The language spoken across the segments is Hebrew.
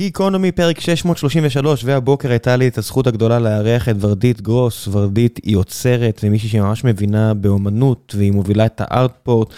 גיקונומי, פרק 633, והבוקר הייתה לי את הזכות הגדולה לארח את ורדית גרוס. ורדית היא עוצרת ומישהי שממש מבינה באומנות, והיא מובילה את הארטפורט,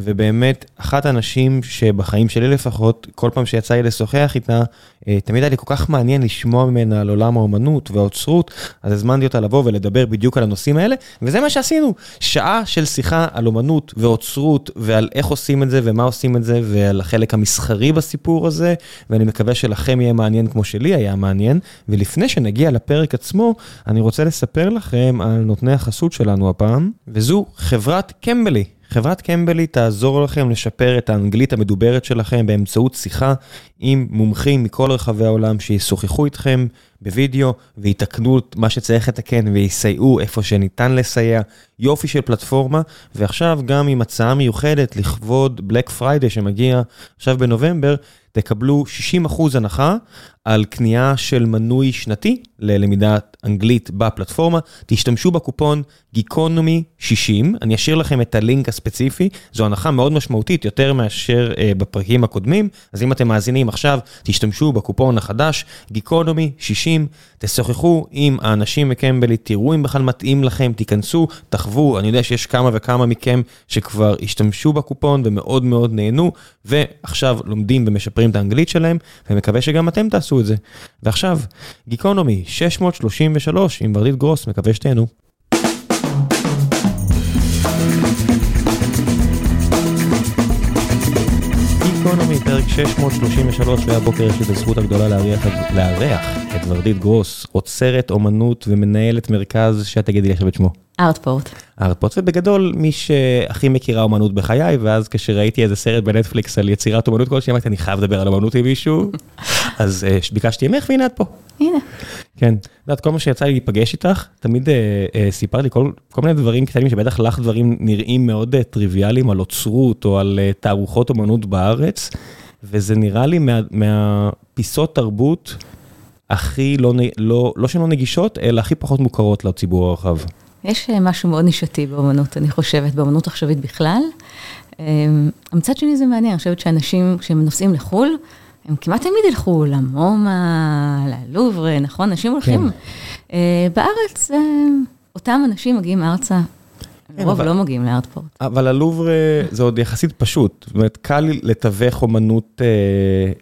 ובאמת, אחת האנשים שבחיים שלי לפחות, כל פעם שיצא לי לשוחח איתה, אה, תמיד היה לי כל כך מעניין לשמוע ממנה על עולם האומנות והאוצרות, אז הזמנתי אותה לבוא ולדבר בדיוק על הנושאים האלה, וזה מה שעשינו, שעה של שיחה על אומנות ואוצרות, ועל איך עושים את זה ומה עושים את זה, ועל החלק המסחרי בסיפור הזה, ואני מקווה שלכם יהיה מעניין כמו שלי היה מעניין, ולפני שנגיע לפרק עצמו, אני רוצה לספר לכם על נותני החסות שלנו הפעם, וזו חברת קמבלי. חברת קמבלי תעזור לכם לשפר את האנגלית המדוברת שלכם באמצעות שיחה עם מומחים מכל רחבי העולם שישוחחו איתכם בווידאו ויתקנו את מה שצריך לתקן ויסייעו איפה שניתן לסייע. יופי של פלטפורמה, ועכשיו גם עם הצעה מיוחדת לכבוד בלק פריידי שמגיע עכשיו בנובמבר, תקבלו 60% הנחה על קנייה של מנוי שנתי ללמידת אנגלית בפלטפורמה. תשתמשו בקופון גיקונומי 60, אני אשאיר לכם את הלינק הספציפי, זו הנחה מאוד משמעותית, יותר מאשר uh, בפרקים הקודמים, אז אם אתם מאזינים עכשיו, תשתמשו בקופון החדש, גיקונומי 60, תשוחחו עם האנשים מקמבלי, תראו אם בכלל מתאים לכם, תיכנסו, תחוו, אני יודע שיש כמה וכמה מכם שכבר השתמשו בקופון ומאוד מאוד נהנו, ועכשיו לומדים ומשפרים את האנגלית שלהם, ומקווה שגם אתם תעשו את זה. ועכשיו, גיקונומי 633 עם ורדית גרוס, מקווה שתהנו. 633, והבוקר יש לי את הזכות הגדולה לארח, לארח את ורדית גרוס, עוצרת אומנות ומנהלת מרכז, שאת תגידי לי עכשיו את שמו. ארטפורט. ארטפורט, ובגדול מי שהכי מכירה אומנות בחיי, ואז כשראיתי איזה סרט בנטפליקס על יצירת אומנות כלשהי, אמרתי, אני חייב לדבר על אומנות עם מישהו, אז uh, ביקשתי ממך והנה את פה. הנה. כן, את יודעת, כל מה שיצא לי להיפגש איתך, תמיד uh, uh, סיפרת לי כל, כל מיני דברים קטנים שבטח לך דברים נראים מאוד uh, טריוויאליים על אוצרות או על uh, תערוכות אומנות בארץ, וזה נראה לי מה, מהפיסות תרבות הכי לא, לא, לא שלא נגישות, אלא הכי פחות מוכרות לציבור הרחב. יש משהו מאוד נישתי באמנות, אני חושבת, באמנות עכשווית בכלל. מצד שני זה מעניין, אני חושבת שאנשים, כשהם נוסעים לחו"ל, הם כמעט תמיד ילכו למומה, ללובר, נכון? אנשים הולכים. כן. בארץ, אותם אנשים מגיעים ארצה. לרוב לא מגיעים לארטפורט. אבל הלובר זה עוד יחסית פשוט, זאת אומרת, קל לתווך אומנות אה,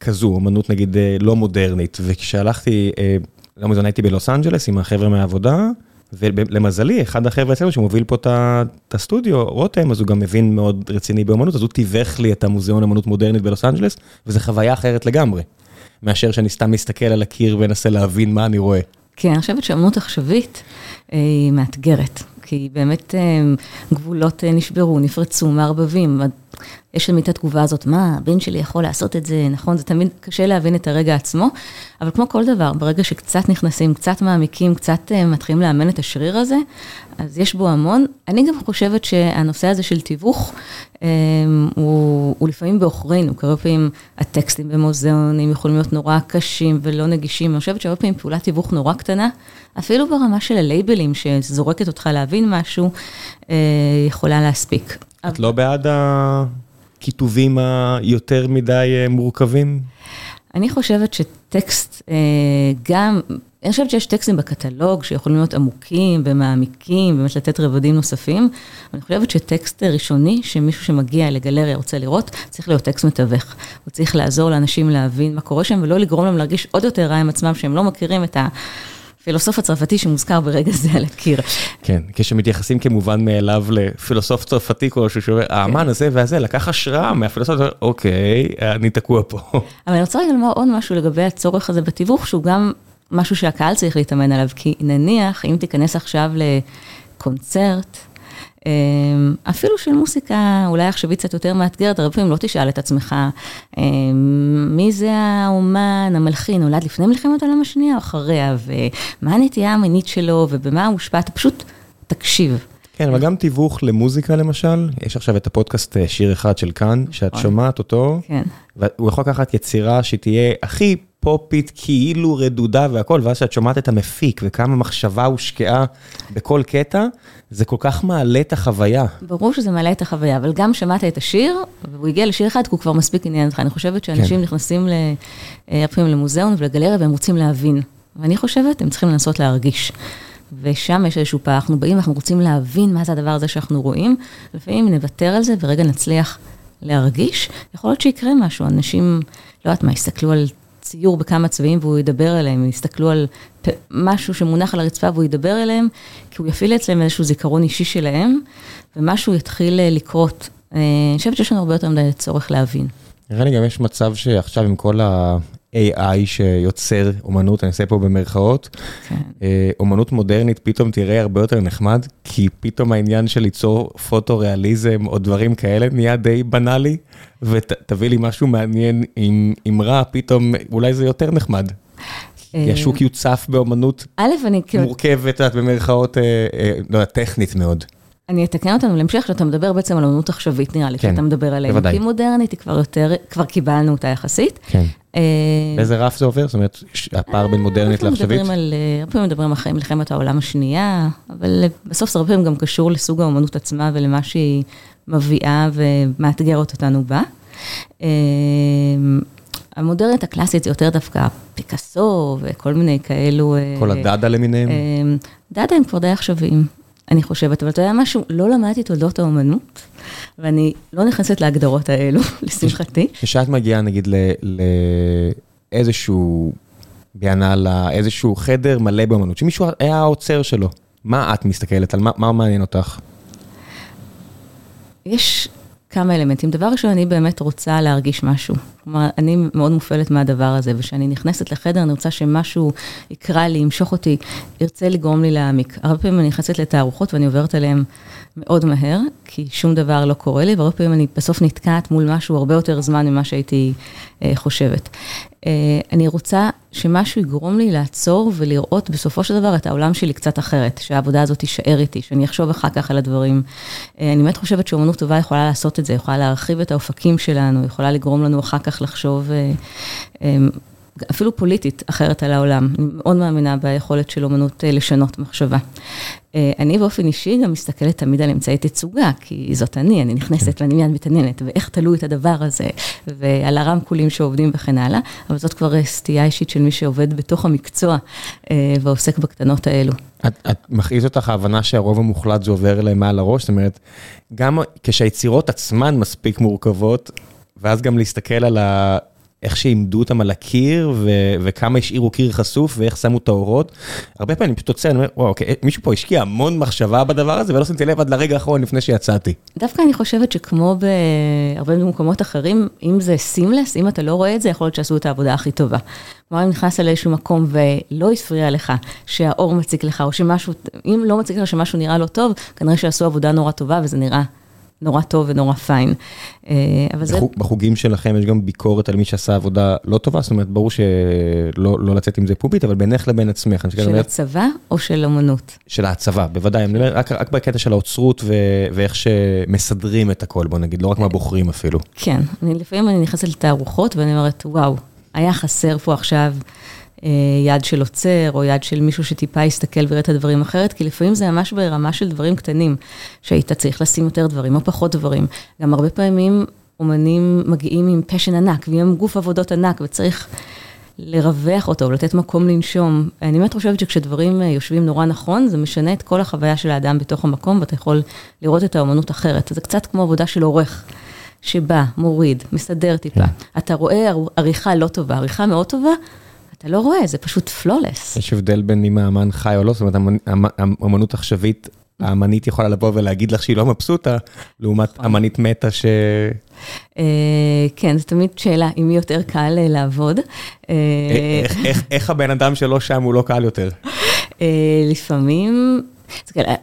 כזו, אומנות נגיד אה, לא מודרנית, וכשהלכתי, אה, לא מזמן הייתי בלוס אנג'לס עם החבר'ה מהעבודה, ולמזלי, אחד החבר'ה אצלנו שמוביל פה את הסטודיו, רותם, אז הוא גם מבין מאוד רציני באמנות, אז הוא תיווך לי את המוזיאון אמנות מודרנית בלוס אנג'לס, וזו חוויה אחרת לגמרי, מאשר שאני סתם מסתכל על הקיר ומנסה להבין מה אני רואה. כן, אני חושבת שאמנות עכשווית היא מאתגרת, כי באמת גבולות נשברו, נפרצו, מערבבים. יש תמיד את התגובה הזאת, מה, הבן שלי יכול לעשות את זה, נכון? זה תמיד קשה להבין את הרגע עצמו, אבל כמו כל דבר, ברגע שקצת נכנסים, קצת מעמיקים, קצת מתחילים לאמן את השריר הזה, אז יש בו המון. אני גם חושבת שהנושא הזה של תיווך, הוא, הוא לפעמים בעוכרינו, כי הרבה פעמים הטקסטים במוזיאונים יכולים להיות נורא קשים ולא נגישים, אני חושבת שהרבה פעמים פעולת תיווך נורא קטנה, אפילו ברמה של הלייבלים שזורקת אותך להבין משהו, יכולה להספיק. את לא בעד הכיתובים היותר מדי מורכבים? אני חושבת שטקסט גם, אני חושבת שיש טקסטים בקטלוג שיכולים להיות עמוקים ומעמיקים, באמת לתת רבדים נוספים, אני חושבת שטקסט ראשוני, שמישהו שמגיע לגלריה רוצה לראות, צריך להיות טקסט מתווך. הוא צריך לעזור לאנשים להבין מה קורה שם, ולא לגרום להם להרגיש עוד יותר רע עם עצמם, שהם לא מכירים את ה... פילוסוף הצרפתי שמוזכר ברגע זה על הקיר. כן, כשמתייחסים כמובן מאליו לפילוסוף צרפתי כלשהו שאומר, האמן הזה והזה לקח השראה מהפילוסוף, אוקיי, אני תקוע פה. אבל אני רוצה רגע לומר עוד משהו לגבי הצורך הזה בתיווך, שהוא גם משהו שהקהל צריך להתאמן עליו, כי נניח, אם תיכנס עכשיו לקונצרט, אפילו של מוסיקה אולי עכשווית קצת יותר מאתגרת, הרבה פעמים לא תשאל את עצמך, מי זה האומן, המלחין, נולד לפני מלחמת העולם השנייה או אחריה, ומה הנטייה המינית שלו? ובמה הוא הושפע, אתה פשוט תקשיב. כן, אבל גם תיווך למוזיקה למשל, יש עכשיו את הפודקאסט שיר אחד של כאן, שאת שומעת אותו, והוא יכול לקחת יצירה שתהיה הכי פופית, כאילו רדודה והכל, ואז כשאת שומעת את המפיק וכמה מחשבה הושקעה בכל קטע, זה כל כך מעלה את החוויה. ברור שזה מעלה את החוויה, אבל גם שמעת את השיר, והוא הגיע לשיר אחד, כי הוא כבר מספיק עניין אותך. אני חושבת שאנשים כן. נכנסים לפעמים למוזיאון ולגלריה והם רוצים להבין. ואני חושבת, הם צריכים לנסות להרגיש. ושם יש איזשהו פער, אנחנו באים ואנחנו רוצים להבין מה זה הדבר הזה שאנחנו רואים, לפעמים נוותר על זה ורגע נצליח להרגיש, יכול להיות שיקרה משהו, אנשים, לא יודעת מה, יסתכלו על ציור בכמה צבעים והוא ידבר אליהם, יסתכלו על משהו שמונח על הרצפה והוא ידבר אליהם, כי הוא יפעיל אצלם איזשהו זיכרון אישי שלהם, ומשהו יתחיל אה, לקרות. אה, אני חושבת שיש לנו הרבה יותר מדי צורך להבין. נראה לי גם יש מצב שעכשיו עם כל. AI שיוצר אומנות, אני עושה פה במרכאות, כן. אה, אומנות מודרנית פתאום תראה הרבה יותר נחמד, כי פתאום העניין של ליצור פוטו-ריאליזם או דברים כאלה נהיה די בנאלי, ותביא לי משהו מעניין עם, עם רע, פתאום אולי זה יותר נחמד. כי אה, השוק יוצף באומנות מורכבת, את יודעת, במרכאות, אה, לא טכנית מאוד. אני אתקן אותנו להמשך, שאתה מדבר בעצם על אמנות עכשווית, נראה לי, כן, שאתה מדבר עליה. בוודאי. כי מודרנית היא כבר יותר, כבר קיבלנו אותה יחסית. כן. אה, באיזה רף זה עובר? זאת אומרת, הפער בין מודרנית לעכשווית? אה, הרבה פעמים מדברים על מלחמת העולם השנייה, אבל בסוף זה הרבה פעמים גם קשור לסוג האמנות עצמה ולמה שהיא מביאה ומאתגרת אותנו בה. אה, המודרנית הקלאסית זה יותר דווקא פיקאסו וכל מיני כאלו. כל הדאדה למיניהם? דאדה הם כבר די עכשוויים. אני חושבת, אבל אתה יודע משהו, לא למדתי תולדות האומנות, ואני לא נכנסת להגדרות האלו, לשמחתי. כשאת מגיעה נגיד לאיזשהו ביאנלה, איזשהו חדר מלא באומנות, שמישהו היה העוצר שלו, מה את מסתכלת על, מה, מה מעניין אותך? יש כמה אלמנטים. דבר ראשון, אני באמת רוצה להרגיש משהו. כלומר, אני מאוד מופעלת מהדבר הזה, וכשאני נכנסת לחדר, אני רוצה שמשהו יקרא לי, ימשוך אותי, ירצה לגרום לי להעמיק. הרבה פעמים אני נכנסת לתערוכות ואני עוברת עליהן מאוד מהר, כי שום דבר לא קורה לי, והרבה פעמים אני בסוף נתקעת מול משהו הרבה יותר זמן ממה שהייתי אה, חושבת. אה, אני רוצה שמשהו יגרום לי לעצור ולראות בסופו של דבר את העולם שלי קצת אחרת, שהעבודה הזאת תישאר איתי, שאני אחשוב אחר כך על הדברים. אה, אני באמת חושבת שאומנות טובה יכולה לעשות את זה, יכולה להרחיב את האופקים שלנו, יכולה לגרום לנו אחר כך לחשוב אה, אפילו פוליטית אחרת על העולם. אני מאוד מאמינה ביכולת של אומנות אה, לשנות מחשבה. אה, אני באופן אישי גם מסתכלת תמיד על אמצעי תצוגה, כי זאת אני, אני נכנסת כן. ואני מיד מתעניינת, ואיך תלו את הדבר הזה, ועל הרמקולים שעובדים וכן הלאה, אבל זאת כבר סטייה אישית של מי שעובד בתוך המקצוע אה, ועוסק בקטנות האלו. את, את מכעיס אותך ההבנה שהרוב המוחלט זה עובר אליהם מעל הראש, זאת אומרת, גם כשהיצירות עצמן מספיק מורכבות, ואז גם להסתכל על ה... איך שעימדו אותם על הקיר, ו- וכמה השאירו קיר חשוף, ואיך שמו את האורות. הרבה פעמים אני פשוט עוצר, אני אומר, וואו, אוקיי, מישהו פה השקיע המון מחשבה בדבר הזה, ולא שמתי לב עד לרגע האחרון לפני שיצאתי. דווקא אני חושבת שכמו בהרבה מקומות אחרים, אם זה סימלס, אם אתה לא רואה את זה, יכול להיות שעשו את העבודה הכי טובה. כלומר, אם נכנסת לאיזשהו מקום ולא הפריע לך שהאור מציק לך, או שמשהו, אם לא מציק לך שמשהו נראה לא טוב, כנראה שעשו עבודה נורא טובה וזה נראה נורא טוב ונורא פיין. אה, אבל זה... בחוגים שלכם יש גם ביקורת על מי שעשה עבודה לא טובה? זאת אומרת, ברור שלא לא לצאת עם זה פומבית, אבל בינך לבין עצמך. של אומר... הצבא או של אמנות? של הצבא, בוודאי. אני מדבר רק, רק בקטע של האוצרות ו... ואיך שמסדרים את הכל, בוא נגיד, לא רק מה בוחרים אפילו. כן, אני, לפעמים אני נכנסת לתערוכות ואני אומרת, וואו, היה חסר פה עכשיו יד של עוצר, או יד של מישהו שטיפה יסתכל ויראה את הדברים אחרת, כי לפעמים זה ממש ברמה של דברים קטנים, שהיית צריך לשים יותר דברים או פחות דברים. גם הרבה פעמים אומנים מגיעים עם פשן ענק, ועם גוף עבודות ענק, וצריך לרווח אותו, לתת מקום לנשום. אני באמת חושבת שכשדברים אה, יושבים נורא נכון, זה משנה את כל החוויה של האדם בתוך המקום, ואתה יכול לראות את האומנות אחרת. זה קצת כמו עבודה של עורך. שבא, מוריד, מסדר טיפה. כן. אתה רואה עריכה לא טובה, עריכה מאוד טובה, אתה לא רואה, זה פשוט פלולס. יש הבדל בין אם האמן חי או לא, זאת אומרת, אמנות עכשווית, האמנית יכולה לבוא ולהגיד לך שהיא לא מבסוטה, לעומת נכון. אמנית מתה ש... אה, כן, זו תמיד שאלה, עם מי יותר קל אה, לעבוד. אה, איך הבן אדם שלא שם הוא לא קל יותר? לפעמים...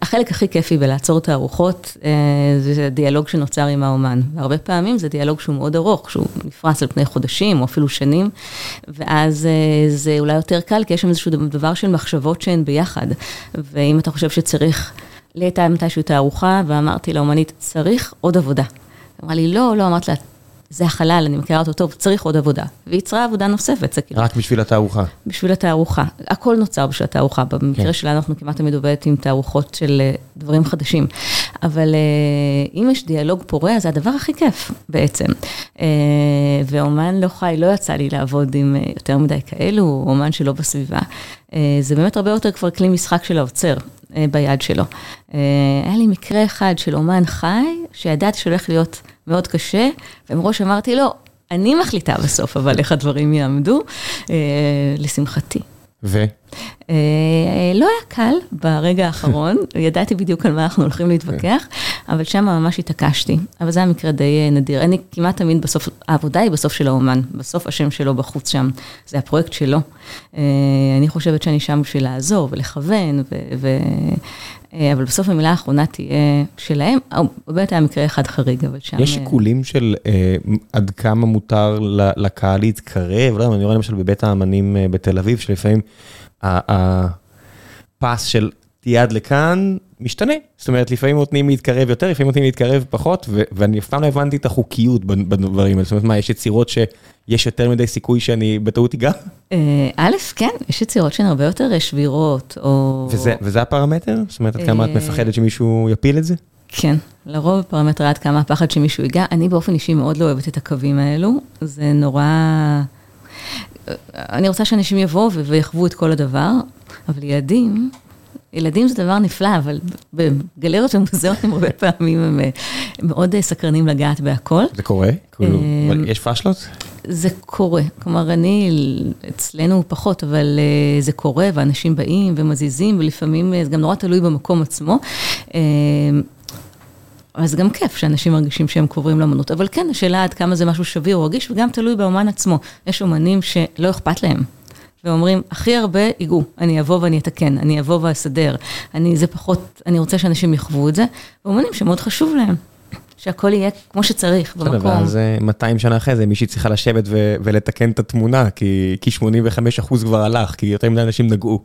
החלק הכי כיפי בלעצור תערוכות, אה, זה דיאלוג שנוצר עם האומן. והרבה פעמים זה דיאלוג שהוא מאוד ארוך, שהוא נפרס על פני חודשים או אפילו שנים, ואז אה, זה אולי יותר קל, כי יש שם איזשהו דבר של מחשבות שהן ביחד. ואם אתה חושב שצריך, לי הייתה מתישהו תערוכה, ואמרתי לאומנית, צריך עוד עבודה. אמרה לי, לא, לא, אמרת לה, זה החלל, אני מכירה אותו טוב, צריך עוד עבודה. והיא יצרה עבודה נוספת, זה כאילו... רק בשביל התערוכה. בשביל התערוכה. הכל נוצר בשביל התערוכה. במקרה כן. שלנו אנחנו כמעט תמיד עובדת עם תערוכות של אה, דברים חדשים. אבל אה, אם יש דיאלוג פורה, זה הדבר הכי כיף בעצם. אה, ואומן לא חי, לא יצא לי לעבוד עם יותר מדי כאלו, אומן שלא בסביבה. זה באמת הרבה יותר כבר כלי משחק של האוצר. ביד שלו. היה לי מקרה אחד של אומן חי, שידעתי שהולך להיות מאוד קשה, ומראש אמרתי לו, אני מחליטה בסוף, אבל איך הדברים יעמדו, אה, לשמחתי. ו? אה, לא היה קל ברגע האחרון, ידעתי בדיוק על מה אנחנו הולכים להתווכח, אבל שם ממש התעקשתי. אבל זה היה מקרה די אה, נדיר. אני כמעט תמיד בסוף, העבודה היא בסוף של האומן, בסוף השם שלו בחוץ שם, זה הפרויקט שלו. אה, אני חושבת שאני שם בשביל לעזור ולכוון, ו... ו... אבל בסוף המילה האחרונה תהיה שלהם, באמת היה מקרה אחד חריג, אבל שם... יש שיקולים של אה, עד כמה מותר לקהל להתקרב, לא יודע, אני רואה למשל בבית האמנים בתל אביב, שלפעמים הפס של תהיה עד לכאן משתנה. זאת אומרת, לפעמים נותנים להתקרב יותר, לפעמים נותנים להתקרב פחות, ו- ואני אף פעם לא הבנתי את החוקיות בד- בדברים האלה. זאת אומרת, מה, יש יצירות שיש יותר מדי סיכוי שאני בטעות אגע? אה, א', כן, יש יצירות שהן הרבה יותר אה, שבירות, או... וזה, וזה הפרמטר? זאת אומרת, עד כמה את אה, מפחדת שמישהו יפיל את זה? כן, לרוב הפרמטר עד כמה הפחד שמישהו ייגע. אני באופן אישי מאוד לא אוהבת את הקווים האלו, זה נורא... אני רוצה שאנשים יבואו ויחוו את כל הדבר, אבל ילדים, ילדים זה דבר נפלא, אבל בגלריות ומוזיאונים הרבה פעמים הם אה, מאוד אה, סקרנים לגעת בהכל. זה קורה? כאילו, אה, יש פאשלות? זה קורה, כלומר אני, אצלנו פחות, אבל זה קורה ואנשים באים ומזיזים ולפעמים זה גם נורא תלוי במקום עצמו. אז זה גם כיף שאנשים מרגישים שהם קרובים לאמנות, אבל כן, השאלה עד כמה זה משהו שביר או רגיש, וגם תלוי באומן עצמו. יש אומנים שלא אכפת להם, ואומרים, הכי הרבה ייגעו, אני אבוא ואני אתקן, אני אבוא ואסדר, אני, זה פחות, אני רוצה שאנשים יחוו את זה, ואומנים שמאוד חשוב להם, שהכל יהיה כמו שצריך, בסדר, במקום. ואז אה, 200 שנה אחרי זה מישהי צריכה לשבת ו- ולתקן את התמונה, כי, כי 85 אחוז כבר הלך, כי יותר מדי אנשים נגעו.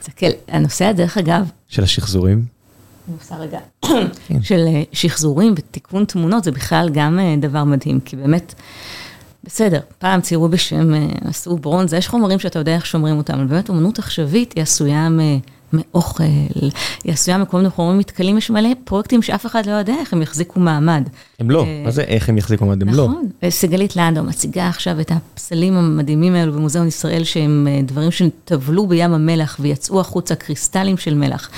תסתכל, הנושא, דרך אגב, של השחזורים. אני עושה רגע, של אה, שחזורים ותיקון תמונות, זה בכלל גם אה, דבר מדהים, כי באמת, בסדר, פעם ציירו בשם, אה, עשו ברונזה, יש חומרים שאתה יודע איך שומרים אותם, אבל באמת אומנות עכשווית היא עשויה מאוכל, היא עשויה מכל מיני חומרים מתכלים, יש מלא פרויקטים שאף אחד לא יודע איך הם יחזיקו מעמד. הם לא, מה זה איך הם יחזיקו מעמד? הם לא. נכון, סיגלית לנדאו מציגה עכשיו את הפסלים המדהימים האלו במוזיאון ישראל, שהם דברים שטבלו בים המלח ויצאו החוצה קריסטלים של מלח.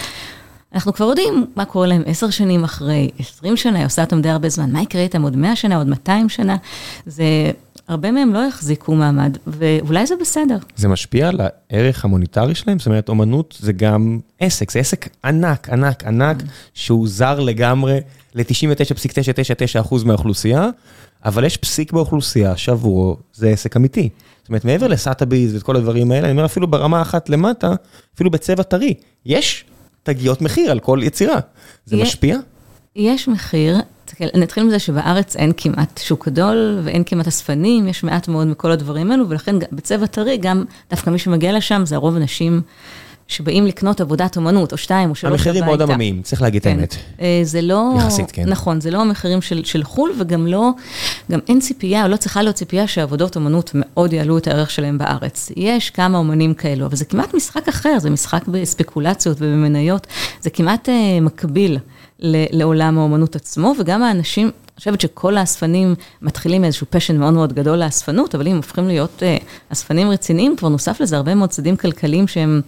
אנחנו כבר יודעים מה קורה להם עשר שנים אחרי, עשרים שנה, היא עושה אותם די הרבה זמן, מה יקרה איתם עוד מאה שנה, עוד 200 שנה? זה, הרבה מהם לא יחזיקו מעמד, ואולי זה בסדר. זה משפיע על הערך המוניטרי שלהם? זאת אומרת, אומנות זה גם עסק, זה עסק ענק, ענק, ענק, שהוא זר לגמרי ל-99.999% מהאוכלוסייה, אבל יש פסיק באוכלוסייה שעבורו זה עסק אמיתי. זאת אומרת, מעבר לסותביס ואת כל הדברים האלה, אני אומר אפילו ברמה אחת למטה, אפילו בצבע טרי, יש תגיות מחיר על כל יצירה. זה יהיה- משפיע? יש מחיר, נתחיל מזה שבארץ אין כמעט שוק גדול ואין כמעט אספנים, יש מעט מאוד מכל הדברים האלו, ולכן בצבע טרי גם דווקא מי שמגיע לשם זה הרוב אנשים שבאים לקנות עבודת אומנות, או שתיים או שלוש המחירים מאוד עממיים, צריך להגיד את כן. האמת. אה, זה לא... יחסית, כן. נכון, זה לא המחירים של, של חו"ל, וגם לא, גם אין ציפייה, או לא צריכה להיות ציפייה שעבודות אומנות מאוד יעלו את הערך שלהם בארץ. יש כמה אומנים כאלו, אבל זה כמעט משחק אחר, זה משחק בספקולציות ובמניות, זה כמעט אה, מקביל לעולם האומנות עצמו, וגם האנשים, אני חושבת שכל האספנים מתחילים מאיזשהו passion מאוד מאוד גדול לאספנות, אבל אם הופכים להיות אה, אספנים רציניים, כבר נוסף לזה הרבה מאוד צדדים כלכליים שהם...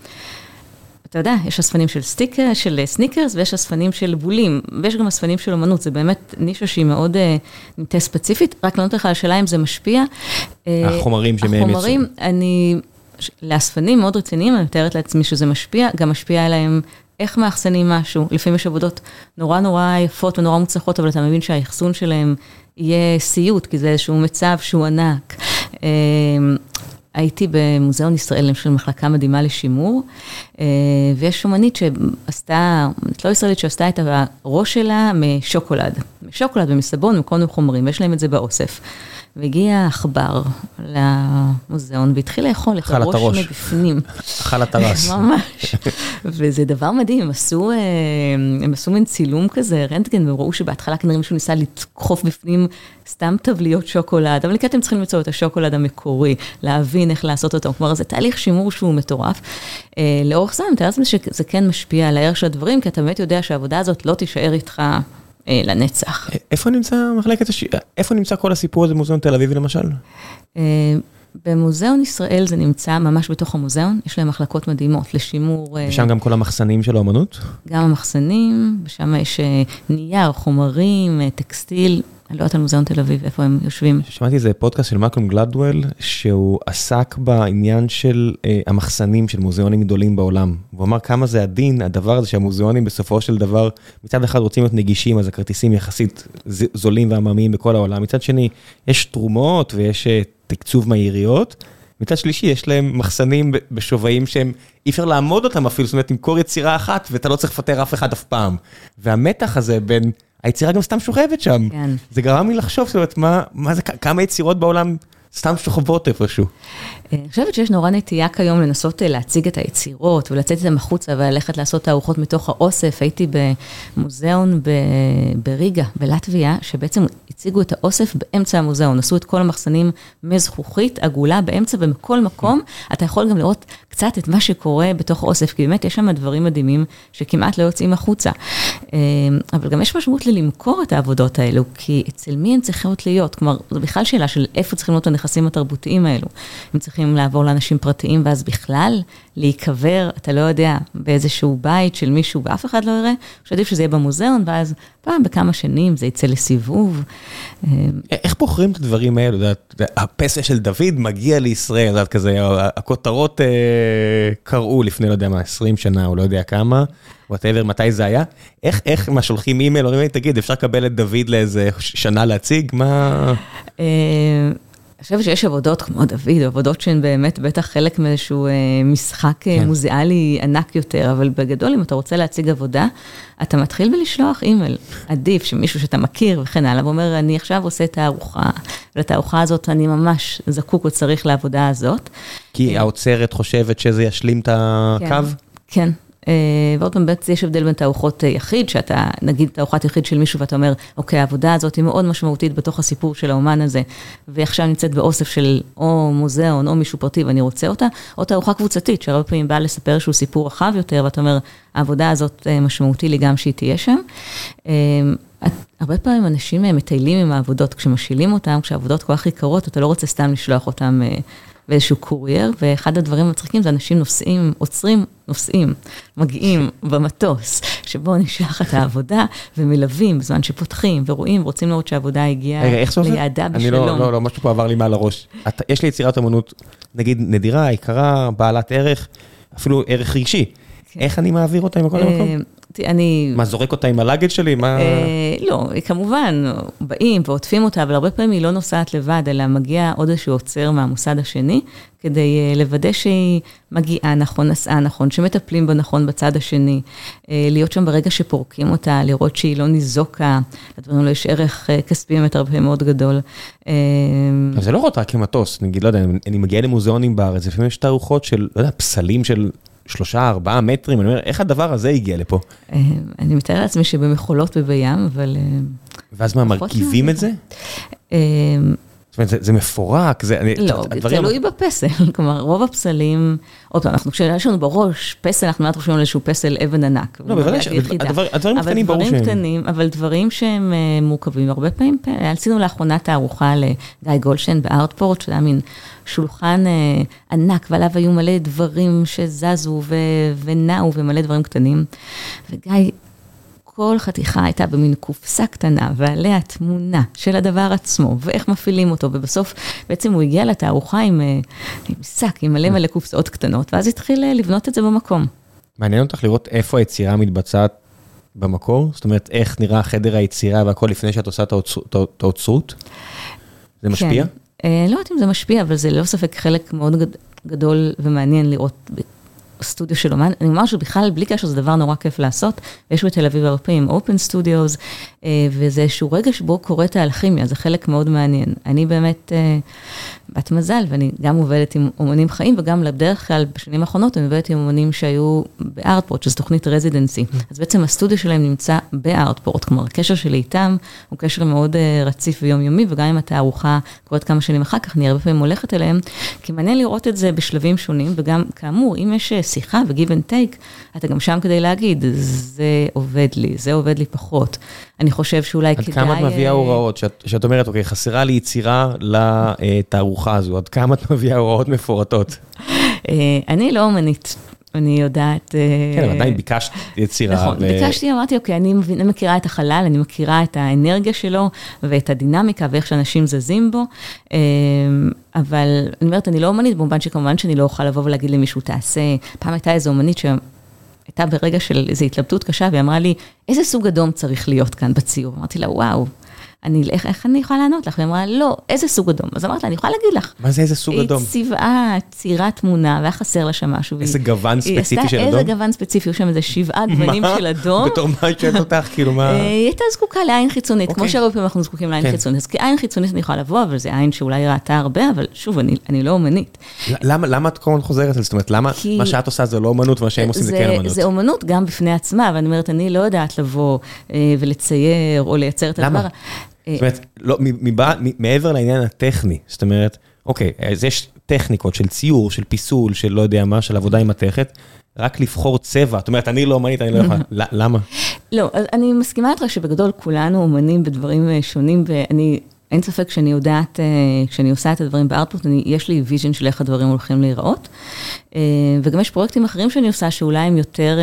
אתה יודע, יש אספנים של סניקר, של אה, סניקרס, ויש אספנים של בולים, ויש גם אספנים של אומנות, זה באמת נישה שהיא מאוד אה, נטיה ספציפית, רק לענות לך על השאלה אם זה משפיע. אה, החומרים שמהם יצאו. החומרים, אני, לאספנים מאוד רציניים, אני מתארת לעצמי שזה משפיע, גם משפיע עליהם איך מאחסנים משהו, לפעמים יש עבודות נורא נורא יפות ונורא מוצלחות, אבל אתה מבין שהאחסון שלהם יהיה סיוט, כי זה איזשהו מצב שהוא ענק. הייתי במוזיאון ישראל, למשל מחלקה מדהימה לשימור, אה, ויש אומנית שעשתה, אומנית לא ישראלית, שעשתה את הראש שלה משוקולד. משוקולד ומסבון ומכל מיני חומרים, יש להם את זה באוסף. והגיע עכבר למוזיאון והתחיל לאכול את הראש הראש. מבפנים. אכל את הרס. ממש. וזה דבר מדהים, הם עשו, אה, הם עשו מין צילום כזה, רנטגן, והם ראו שבהתחלה כנראה מישהו ניסה לדחוף בפנים סתם טבליות שוקולד, אבל כן אתם צריכים למצוא את השוקולד המקורי, להבין איך לעשות אותו, כלומר זה תהליך שימור שהוא מטורף. אה, לאורך זמן, מתאר לעצמי שזה כן משפיע על הערך של הדברים, כי אתה באמת יודע שהעבודה הזאת לא תישאר איתך לנצח. איפה נמצא מחלקת הש... איפה נמצא כל הסיפור הזה במוזיאון תל אביב למשל? אה, במוזיאון ישראל זה נמצא ממש בתוך המוזיאון, יש להם מחלקות מדהימות לשימור. אה, ושם גם כל המחסנים של האומנות? גם המחסנים, ושם יש אה, נייר, חומרים, אה, טקסטיל. אני לא יודעת על מוזיאון תל אביב, איפה הם יושבים. שמעתי איזה פודקאסט של מקום גלדוול, שהוא עסק בעניין של אה, המחסנים של מוזיאונים גדולים בעולם. הוא אמר כמה זה עדין, הדבר הזה שהמוזיאונים בסופו של דבר, מצד אחד רוצים להיות נגישים, אז הכרטיסים יחסית זולים ועממיים בכל העולם. מצד שני, יש תרומות ויש אה, תקצוב מהעיריות. מצד שלישי, יש להם מחסנים ב- בשווים שהם, אי אפשר לעמוד אותם אפילו, זאת אומרת, תמכור יצירה אחת ואתה לא צריך לפטר אף אחד אף פעם. והמתח הזה בין, היצירה גם סתם שוכבת שם. כן. זה גרם לי לחשוב, זאת אומרת, מה, מה זה, כמה יצירות בעולם סתם שוכבות איפשהו. אה, אני חושבת שיש נורא נטייה כיום לנסות אה, להציג את היצירות ולצאת איתן החוצה וללכת לעשות תערוכות מתוך האוסף. הייתי במוזיאון בריגה, בלטביה, שבעצם הציגו את האוסף באמצע המוזיאון. עשו את כל המחסנים מזכוכית, עגולה באמצע, ובכל מקום אתה יכול גם לראות קצת את מה שקורה בתוך האוסף, כי באמת יש שם דברים מדהימים שכמעט לא יוצאים החוצה. אה, אבל גם יש משמעות ללמכור את העבודות האלו, כי אצל מי הן צריכות להיות? כלומר, זו בכלל שאלה של איפה צריכים להיות הנכסים התרבותיים האלו. הם צריכים לעבור לאנשים פרטיים, ואז בכלל להיקבר, אתה לא יודע, באיזשהו בית של מישהו, ואף אחד לא יראה, שעדיף שזה יהיה במוזיאון, ואז פעם בכמה שנים זה יצא לסיבוב. אה, איך בוחרים את הדברים האלו? יודעת, הפסל של דוד מגיע לישראל, יודעת, כזה, הכותרות אה, קראו לפני, לא יודע מה, 20 שנה, או לא יודע כמה, whatever, מתי זה היה? איך, איך, מה, שולחים אימייל, אומרים לי, תגיד, אפשר לקבל את דוד לאיזה שנה להציג? מה... אה, אני חושבת שיש עבודות כמו דוד, עבודות שהן באמת בטח חלק מאיזשהו אה, משחק כן. כן. מוזיאלי ענק יותר, אבל בגדול, אם אתה רוצה להציג עבודה, אתה מתחיל בלשלוח אימייל. עדיף שמישהו שאתה מכיר וכן הלאה, ואומר, אני עכשיו עושה תערוכה, ולתערוכה הזאת אני ממש זקוק או צריך לעבודה הזאת. כי האוצרת חושבת שזה ישלים את הקו? כן. כן. אה, ועוד פעם, בעצם יש הבדל בין תערוכות אה, יחיד, שאתה, נגיד תערוכת יחיד של מישהו ואתה אומר, אוקיי, העבודה הזאת היא מאוד משמעותית בתוך הסיפור של האומן הזה, ועכשיו נמצאת באוסף של או מוזיאון או מישהו פרטי ואני רוצה אותה, או תערוכה קבוצתית, שהרבה פעמים באה לספר איזשהו סיפור רחב יותר, ואתה אומר, העבודה הזאת אה, משמעותי לי גם שהיא תהיה שם. הרבה פעמים אנשים מטיילים עם העבודות, כשמשאילים אותם, כשהעבודות כל כך יקרות, אתה לא רוצה סתם לשלוח אותם באיזשהו קורייר, ואחד הדברים המצחיקים זה אנשים נוסעים, עוצרים, נוסעים, מגיעים במטוס, שבו נשלח את העבודה, ומלווים בזמן שפותחים ורואים, רוצים לראות שהעבודה הגיעה? ליעדה אני לא, בשלום. לא, לא, משהו פה עבר לי מעל הראש. יש לי יצירת אמנות, נגיד, נדירה, יקרה, בעלת ערך, אפילו ערך רגשי. כן. איך אני מעביר אותה ממקום למקום? אה, אני... מה, זורק אותה עם הלאגד שלי? מה... אה, לא, כמובן, באים ועוטפים אותה, אבל הרבה פעמים היא לא נוסעת לבד, אלא מגיע עוד איזשהו עוצר מהמוסד השני, כדי אה, לוודא שהיא מגיעה נכון, נסעה נכון, שמטפלים בה נכון בצד השני, להיות שם ברגע שפורקים אותה, לראות שהיא לא ניזוקה, לדברים האלו יש ערך כספי באמת הרבה מאוד גדול. אבל זה לא רק רק כמטוס, נגיד, לא יודע, אני- אני מגיע למוזיאונים בארץ, לפעמים יש תערוכות של, לא יודע, פסלים של שלושה, ארבעה מטרים, אני אומר, איך הדבר הזה הגיע לפה? אה, אני מתאר לעצמי שבמחולות ובים, אבל... אה, ואז מה, מרכיבים את זה? זאת אומרת, זה, זה מפורק, זה... אני- לא, הדברים- תלוי בפסל, כלומר, רוב הפסלים, עוד פעם, כשיש לנו בראש פסל, אנחנו מיד חושבים על איזשהו פסל אבן ענק. לא, בוודאי. הדבר- הדברים אבל הקטנים ברור דברים שהם- קטנים, אבל דברים שהם אה, מורכבים, הרבה פעמים, עשינו לאחרונה תערוכה לגיא גולדשטיין בארטפורט, שזה היה מין שולחן אה, ענק, ועליו היו מלא דברים שזזו ונעו ומלא דברים קטנים. וגיא כל חתיכה הייתה במין קופסה קטנה, ועליה תמונה של הדבר עצמו, ואיך מפעילים אותו, ובסוף בעצם הוא הגיע לתערוכה עם, אה, עם שק, עם מלא מלא קופסאות קטנות, ואז התחיל אה, לבנות את זה במקום. מעניין אותך לראות איפה היצירה מתבצעת במקור? זאת אומרת, איך נראה חדר היצירה והכל לפני שאת עושה את האוצר- את האוצרות? זה משפיע? כן. אה, לא יודעת אם זה משפיע, אבל זה ללא ספק חלק מאוד גד- גדול ומעניין לראות סטודיו של אומן, אני אומר שבכלל, בלי קשר, זה דבר נורא כיף לעשות. יש בתל אביב הרבה פעמים אופן סטודיוס, וזה איזשהו רגע שבו קורית האלכימיה, זה חלק מאוד מעניין. אני באמת אה, בת מזל, ואני גם עובדת עם אומנים חיים, וגם בדרך כלל, בשנים האחרונות, אני עובדת עם אומנים שהיו בארטפורט, שזו תוכנית רזידנסי. אז בעצם הסטודיו שלהם נמצא בארטפורט, כלומר, הקשר שלי איתם הוא קשר מאוד אה, רציף ויומיומי, וגם אם התערוכה קורית כמה שנים אחר כך, אני הרבה פעמים הולכת אליהם, כי מעניין לראות את זה בשלבים שונים, וגם, כאמור, אם יש שיחה ו-give and take, אתה גם שם כדי להגיד, זה עובד לי, זה עובד לי פחות. אני חושב שאולי כדאי... עד כמה את מביאה הוראות, שאת, שאת אומרת, אוקיי, חסרה לי יצירה לתערוכה הזו, עד כמה את מביאה הוראות מפורטות? אני לא אומנית. אני יודעת... כן, אבל עדיין ביקשת יצירה. נכון, ביקשתי, אמרתי, אוקיי, אני מכירה את החלל, אני מכירה את האנרגיה שלו ואת הדינמיקה ואיך שאנשים זזים בו, אבל אני אומרת, אני לא אומנית, במובן שכמובן שאני לא אוכל לבוא ולהגיד למישהו, תעשה, פעם הייתה איזו אומנית שהייתה ברגע של איזו התלבטות קשה, והיא אמרה לי, איזה סוג אדום צריך להיות כאן בציור? אמרתי לה, וואו. אני, איך, איך אני יכולה לענות לך? היא אמרה, לא, איזה סוג אדום? אז אמרתי לה, אני יכולה להגיד לך. מה זה איזה סוג אדום? היא צבעה, ציירה תמונה, והיה חסר לה שם משהו. איזה גוון ספציפי של אדום? איזה גוון ספציפי, יש שם איזה שבעה גוונים של אדום. בתור מה היא שואלת אותך, כאילו מה? היא הייתה זקוקה לעין חיצונית, כמו שהרבה פעמים אנחנו זקוקים לעין חיצונית. אז כעין חיצונית אני יכולה לבוא, אבל זה עין שאולי ראתה הרבה, אבל שוב, אני לא אומנית. למה את כל הזמן חוזרת על זה? זאת אומרת, למה מה שאת עושה זה לא אומנות, ומה שהם עושים זה כן אומנות? זה אומנות גם בפני עצמה, ואני אומרת, אני לא יודעת לבוא ולצייר או לייצר את הדבר. זאת אומרת, לא, מעבר לעניין הטכני, זאת אומרת, אוקיי, אז יש טכניקות של ציור, של פיסול, של לא יודע מה, של עבודה עם מתכת, רק לבחור צבע, זאת אומרת, אני לא אומנית, אני לא יכולה, למה? לא, אני מסכימה איתך שבגדול כולנו אומנים בדברים שונים, ואני, אין ספק שאני יודעת, כשאני עושה את הדברים בארטפורט, יש לי vision של איך הדברים הולכים להיראות, וגם יש פרויקטים אחרים שאני עושה, שאולי הם יותר,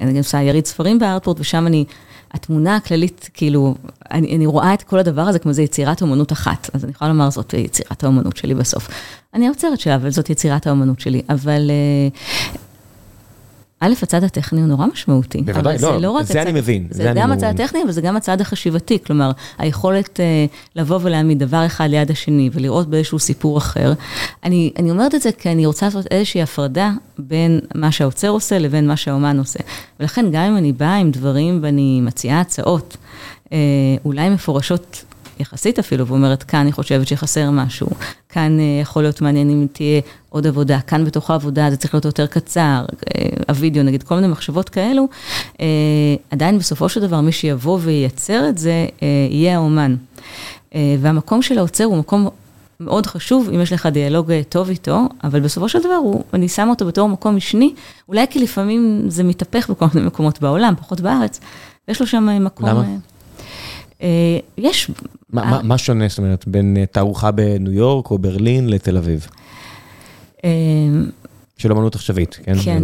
אני עושה יריד ספרים בארטפורט, ושם אני... התמונה הכללית, כאילו, אני, אני רואה את כל הדבר הזה כמו זה יצירת אומנות אחת, אז אני יכולה לומר, זאת יצירת האומנות שלי בסוף. אני האוצרת שלה, אבל זאת יצירת האומנות שלי. אבל א', הצד הטכני הוא נורא משמעותי. בוודאי, לא, לא זה אני מבין. זה גם הצד הטכני, אבל זה גם הצד החשיבתי. כלומר, היכולת לבוא ולהעמיד דבר אחד ליד השני ולראות באיזשהו סיפור אחר. אני, אני אומרת את זה כי אני רוצה לעשות איזושהי הפרדה בין מה שהאוצר עושה לבין מה שהאומן עושה. ולכן, גם אם אני באה עם דברים ואני מציעה הצעות, אולי מפורשות יחסית אפילו, ואומרת, כאן אני חושבת שחסר משהו, כאן יכול להיות מעניין אם תהיה עוד עבודה, כאן בתוך העבודה זה צריך להיות יותר קצר, הווידאו נגיד, כל מיני מחשבות כאלו, עדיין בסופו של דבר מי שיבוא וייצר את זה, יהיה האומן. והמקום של האוצר הוא מקום מאוד חשוב, אם יש לך דיאלוג טוב איתו, אבל בסופו של דבר הוא, אני שמה אותו בתור מקום משני, אולי כי לפעמים זה מתהפך בכל מיני מקומות בעולם, פחות בארץ, יש לו שם מקום... למה? יש... מה שונה, זאת אומרת, בין תערוכה בניו יורק או ברלין לתל אביב? של אמנות עכשווית, כן? כן.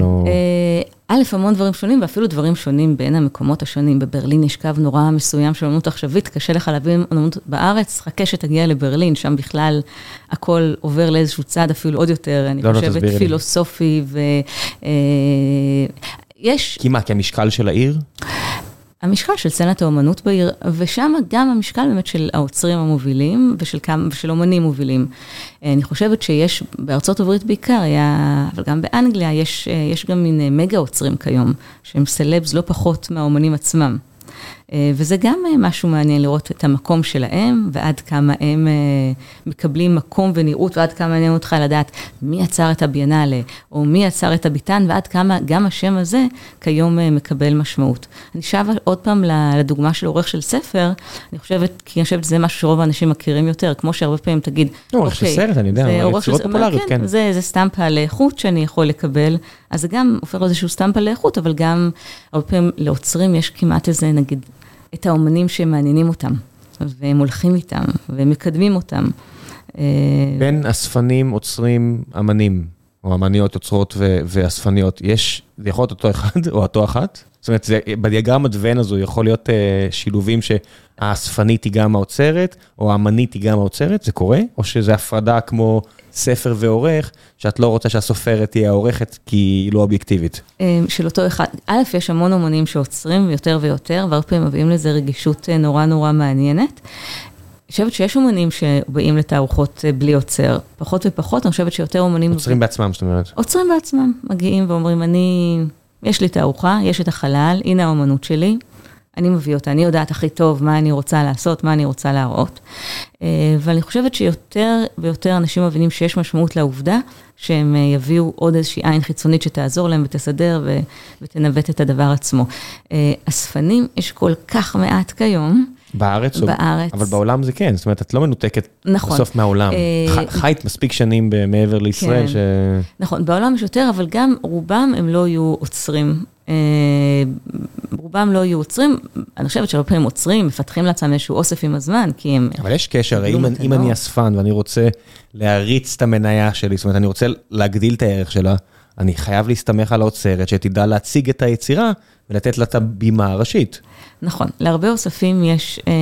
א', המון דברים שונים, ואפילו דברים שונים בין המקומות השונים. בברלין יש קו נורא מסוים של אמנות עכשווית, קשה לך להביא אמנות בארץ, חכה שתגיע לברלין, שם בכלל הכל עובר לאיזשהו צד אפילו עוד יותר, אני חושבת, פילוסופי, ויש... כי מה, כי המשקל של העיר? המשקל של סצנת האומנות בעיר, ושם גם המשקל באמת של האוצרים המובילים ושל, כמה, ושל אומנים מובילים. אני חושבת שיש, בארצות הברית בעיקר, היה, אבל גם באנגליה, יש, יש גם מין מגה אוצרים כיום, שהם סלבס לא פחות מהאומנים עצמם. וזה גם משהו מעניין לראות את המקום שלהם, ועד כמה הם מקבלים מקום ונראות, ועד כמה מעניין אותך לדעת מי יצר את הביאנלה, או מי יצר את הביטן, ועד כמה גם השם הזה כיום מקבל משמעות. אני שבה עוד פעם לדוגמה של עורך של ספר, אני חושבת, כי אני חושבת שזה משהו שרוב האנשים מכירים יותר, כמו שהרבה פעמים תגיד, עורך של סרט, אני יודע, יצירות פופולריות, כן. זה סטמפה על איכות שאני יכול לקבל, אז זה גם הופך איזשהו סטמפה לאיכות, אבל גם הרבה פעמים לעוצרים יש כמעט איזה, נגיד, את האומנים שמעניינים אותם, והם הולכים איתם, והם מקדמים אותם. בין אספנים, עוצרים, אמנים, או אמניות, עוצרות ואספניות, יש, זה יכול להיות אותו אחד או אותו אחת? זאת אומרת, בדיאגרמת ון הזו יכול להיות שילובים שהאספנית היא גם האוצרת, או האמנית היא גם האוצרת, זה קורה? או שזה הפרדה כמו ספר ועורך, שאת לא רוצה שהסופרת תהיה העורכת, כי היא לא אובייקטיבית? של אותו אחד, א', יש המון אומנים שעוצרים יותר ויותר, והרבה פעמים מביאים לזה רגישות נורא נורא מעניינת. חושבת שיש אומנים שבאים לתערוכות בלי עוצר, פחות ופחות, אני חושבת שיותר אומנים... עוצרים בעצמם, זאת אומרת. עוצרים בעצמם, מגיעים ואומרים, אני, יש לי תערוכה, יש את החלל, הנה האומנות שלי, אני מביא אותה, אני יודעת הכי טוב מה אני רוצה לעשות, מה אני רוצה להראות. ואני חושבת שיותר ויותר אנשים מבינים שיש משמעות לעובדה שהם יביאו עוד איזושהי עין חיצונית שתעזור להם ותסדר ותנווט את הדבר עצמו. אספנים, יש כל כך מעט כיום. בארץ? בארץ. אבל בעולם זה כן, זאת אומרת, את לא מנותקת נכון. בסוף מהעולם. חיית מספיק שנים מעבר לישראל כן. ש... נכון, בעולם יש יותר, אבל גם רובם הם לא יהיו עוצרים. רובם לא יהיו עוצרים, אני חושבת שהרבה פעמים עוצרים, מפתחים לעצמם איזשהו אוסף עם הזמן, כי הם... אבל יש קשר, אם, אם אני אספן ואני רוצה להריץ את המניה שלי, זאת אומרת, אני רוצה להגדיל את הערך שלה, אני חייב להסתמך על האוצרת שתדע להציג את היצירה ולתת לה את הבימה הראשית. נכון, להרבה אוספים יש אה,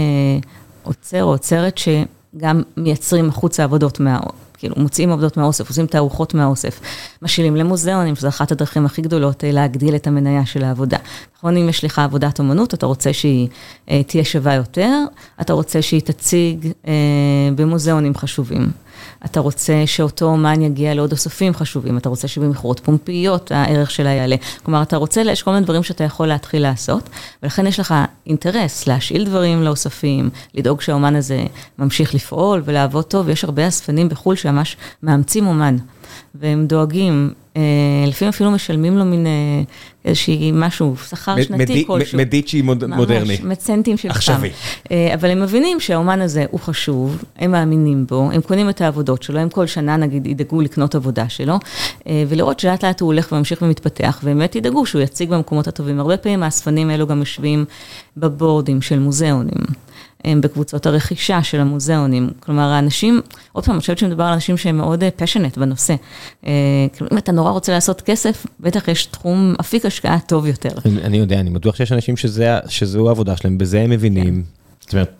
עוצר או עוצרת שגם מייצרים החוצה עבודות מה... כאילו, מוציאים עבודות מהאוסף, עושים תערוכות מהאוסף, משאילים למוזיאונים, שזו אחת הדרכים הכי גדולות להגדיל את המניה של העבודה. נכון, אם יש לך עבודת אמנות, אתה רוצה שהיא אה, תהיה שווה יותר, אתה רוצה שהיא תציג אה, במוזיאונים חשובים. אתה רוצה שאותו אומן יגיע לעוד אוספים חשובים, אתה רוצה שבמכירות פומביות הערך שלה יעלה. כלומר, אתה רוצה, יש כל מיני דברים שאתה יכול להתחיל לעשות, ולכן יש לך אינטרס להשאיל דברים לאוספים, לדאוג שהאומן הזה ממשיך לפעול ולעבוד טוב, ויש הרבה אספנים בחו"ל שממש מאמצים אומן, והם דואגים, לפעמים אפילו משלמים לו מין איזושהי משהו, שכר שנתי כלשהו. מדיצ'י מודרני. ממש, מצנטים של פעם. עכשווי. אבל הם מבינים שהאומן הזה הוא חשוב, הם מאמינים בו, הם קונים את העבודות שלו, הם כל שנה נגיד ידאגו לקנות עבודה שלו, ולראות שלאט לאט הוא הולך וממשיך ומתפתח, ובאמת ידאגו שהוא יציג במקומות הטובים. הרבה פעמים האספנים האלו גם יושבים בבורדים של מוזיאונים. הם בקבוצות הרכישה של המוזיאונים. כלומר, האנשים, עוד פעם, אני חושבת שמדובר על אנשים שהם מאוד פשנט בנושא. כאילו, אם אתה נורא רוצה לעשות כסף, בטח יש תחום, אפיק השקעה טוב יותר. אני יודע, אני בטוח שיש אנשים שזו העבודה שלהם, בזה הם מבינים. זאת אומרת,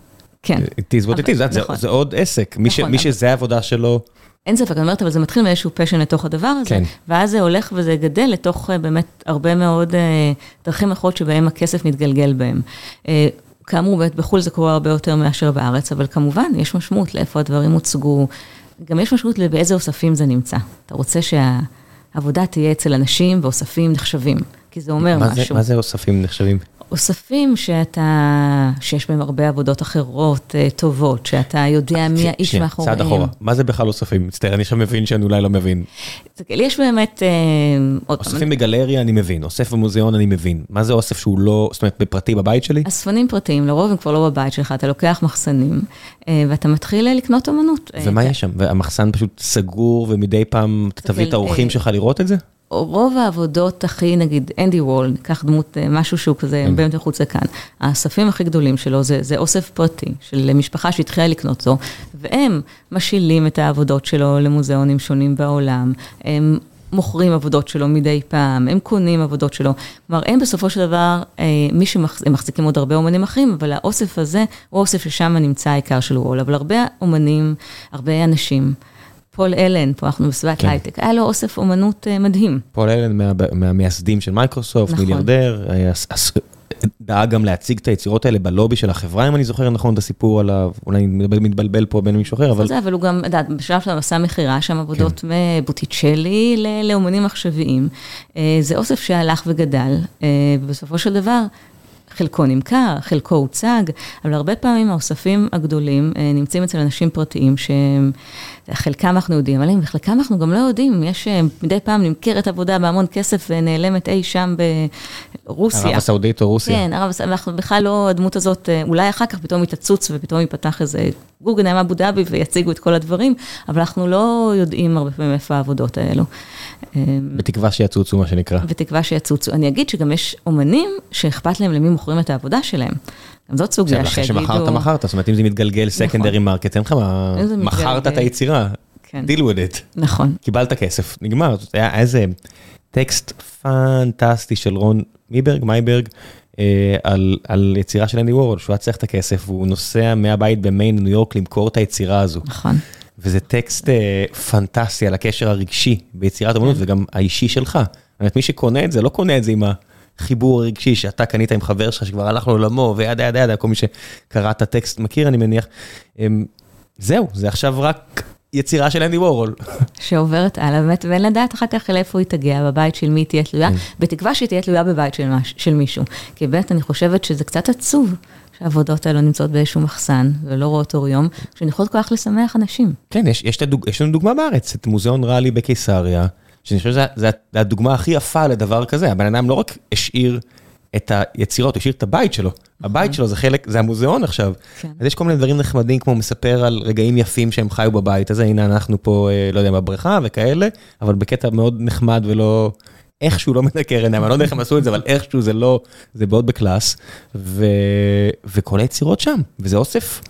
כן. it is what it is, זה עוד עסק. מי שזה העבודה שלו... אין ספק, אני אומרת, אבל זה מתחיל מאיזשהו פשן לתוך הדבר הזה, כן. ואז זה הולך וזה גדל לתוך באמת הרבה מאוד דרכים אחרות שבהם הכסף מתגלגל בהם. כאמור, באמת בחו"ל זה קורה הרבה יותר מאשר בארץ, אבל כמובן, יש משמעות לאיפה הדברים הוצגו, גם יש משמעות באיזה אוספים זה נמצא. אתה רוצה שהעבודה תהיה אצל אנשים ואוספים נחשבים, כי זה אומר מה משהו. זה, מה זה אוספים נחשבים? אוספים שאתה, שיש בהם הרבה עבודות אחרות טובות, שאתה יודע מי האיש מאחוריהם. צעד אחורה, מה זה בכלל אוספים? מצטער, אני עכשיו מבין שאני אולי לא מבין. יש באמת... אוספים בגלריה אני מבין, אוסף במוזיאון אני מבין. מה זה אוסף שהוא לא, זאת אומרת, בפרטי בבית שלי? אספנים פרטיים, לרוב הם כבר לא בבית שלך, אתה לוקח מחסנים, ואתה מתחיל לקנות אמנות. ומה יש שם? והמחסן פשוט סגור, ומדי פעם אתה תביא את האורחים שלך לראות את זה? רוב העבודות הכי, נגיד, אנדי וול, ניקח דמות, משהו שהוא כזה באמת מחוץ לכאן, האספים הכי גדולים שלו זה, זה אוסף פרטי של משפחה שהתחילה לקנות אותו, והם משאילים את העבודות שלו למוזיאונים שונים בעולם, הם מוכרים עבודות שלו מדי פעם, הם קונים עבודות שלו, כלומר, הם בסופו של דבר, מי שמחזיקים עוד הרבה אומנים אחרים, אבל האוסף הזה הוא אוסף ששם נמצא העיקר של וורהול, אבל הרבה אומנים, הרבה אנשים, פול אלן, פה אנחנו בסביבת כן. הייטק, היה לו אוסף אומנות מדהים. פול אלן מהמייסדים של מייקרוסופט, נכון. מיליארדר, דאג גם להציג את היצירות האלה בלובי של החברה, אם אני זוכר נכון את הסיפור עליו, אולי אני מתבלבל פה בין מישהו אחר, אבל... זה, אבל הוא גם, יודעת, בשלב שלו עשה מכירה שם עבודות כן. מבוטיצ'לי לאומנים עכשוויים. זה אוסף שהלך וגדל, ובסופו של דבר... חלקו נמכר, חלקו הוצג, אבל הרבה פעמים האוספים הגדולים נמצאים אצל אנשים פרטיים שחלקם אנחנו יודעים עליהם וחלקם אנחנו גם לא יודעים, יש מדי פעם נמכרת עבודה בהמון כסף ונעלמת אי שם ברוסיה. ערב הסעודית או רוסיה. כן, ערב הסעודית, אנחנו בכלל לא, הדמות הזאת, אולי אחר כך פתאום היא תצוץ ופתאום ייפתח איזה גוגנהיים אבו דאבי ויציגו את כל הדברים, אבל אנחנו לא יודעים הרבה פעמים איפה העבודות האלו. בתקווה שיצוצו, מה שנקרא. בתקווה שיצוצו. אני אגיד שגם יש אומנים שאכפת להם למי מוכרים את העבודה שלהם. גם זאת סוגיה שיגידו... אחרי שמכרת, מכרת, זאת אומרת, אם זה מתגלגל secondary market, אין לך מה... מכרת את היצירה, deal with it. נכון. קיבלת כסף, נגמר. היה איזה טקסט פנטסטי של רון מיברג, מייברג, על יצירה של אנדי וורול, שהוא היה צריך את הכסף, והוא נוסע מהבית במיין, ניו יורק, למכור את היצירה הזו. נכון. וזה טקסט פנטסטי על הקשר הרגשי ביצירת אמנות, וגם האישי שלך. זאת אומרת, מי שקונה את זה, לא קונה את זה עם חיבור רגשי שאתה קנית עם חבר שלך שכבר הלך לעולמו וידה ידה ידה, כל מי שקרא את הטקסט מכיר אני מניח. אמ, זהו, זה עכשיו רק יצירה של אנדי וורול. שעוברת הלאה באמת, ואין לדעת אחר כך לאיפה היא תגיע, בבית של מי תהיה תלויה, בתקווה שהיא תהיה תלויה בבית של, מש, של מישהו. כי באמת אני חושבת שזה קצת עצוב שהעבודות האלה נמצאות באיזשהו מחסן ולא רואות אור יום, שהן יכולות כל כך לשמח אנשים. כן, יש, יש, יש לנו דוגמה בארץ, את מוזיאון ראלי בקיסריה, שאני חושב שזו הדוגמה הכי יפה לדבר כזה, הבן אדם לא רק השאיר את היצירות, הוא השאיר את הבית שלו. הבית שלו זה חלק, זה המוזיאון עכשיו. כן. אז יש כל מיני דברים נחמדים, כמו מספר על רגעים יפים שהם חיו בבית הזה, הנה אנחנו פה, אה, לא יודע, בבריכה וכאלה, אבל בקטע מאוד נחמד ולא... איכשהו לא מנקר עיניים, אני לא יודע איך הם עשו את זה, אבל איכשהו זה לא, זה מאוד ב class, ו... וכל היצירות שם, וזה אוסף.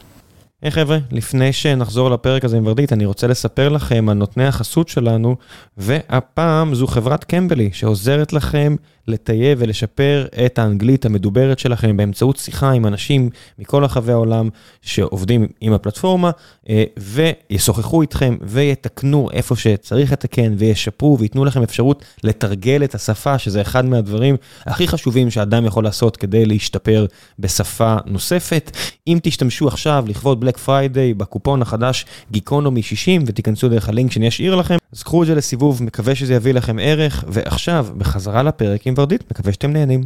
היי hey, חבר'ה, לפני שנחזור לפרק הזה עם ורדית, אני רוצה לספר לכם על נותני החסות שלנו, והפעם זו חברת Cambly, שעוזרת לכם לטייב ולשפר את האנגלית המדוברת שלכם באמצעות שיחה עם אנשים מכל רחבי העולם שעובדים עם הפלטפורמה, אה, וישוחחו איתכם ויתקנו איפה שצריך לתקן, וישפרו וייתנו לכם אפשרות לתרגל את השפה, שזה אחד מהדברים הכי חשובים שאדם יכול לעשות כדי להשתפר בשפה נוספת. אם תשתמשו עכשיו לכבוד Black Friday בקופון החדש Geekonomy 60 ותיכנסו דרך הלינק שאני אשאיר לכם, אז קחו את זה לסיבוב, מקווה שזה יביא לכם ערך, ועכשיו, בחזרה לפרק עם ורדית, מקווה שאתם נהנים.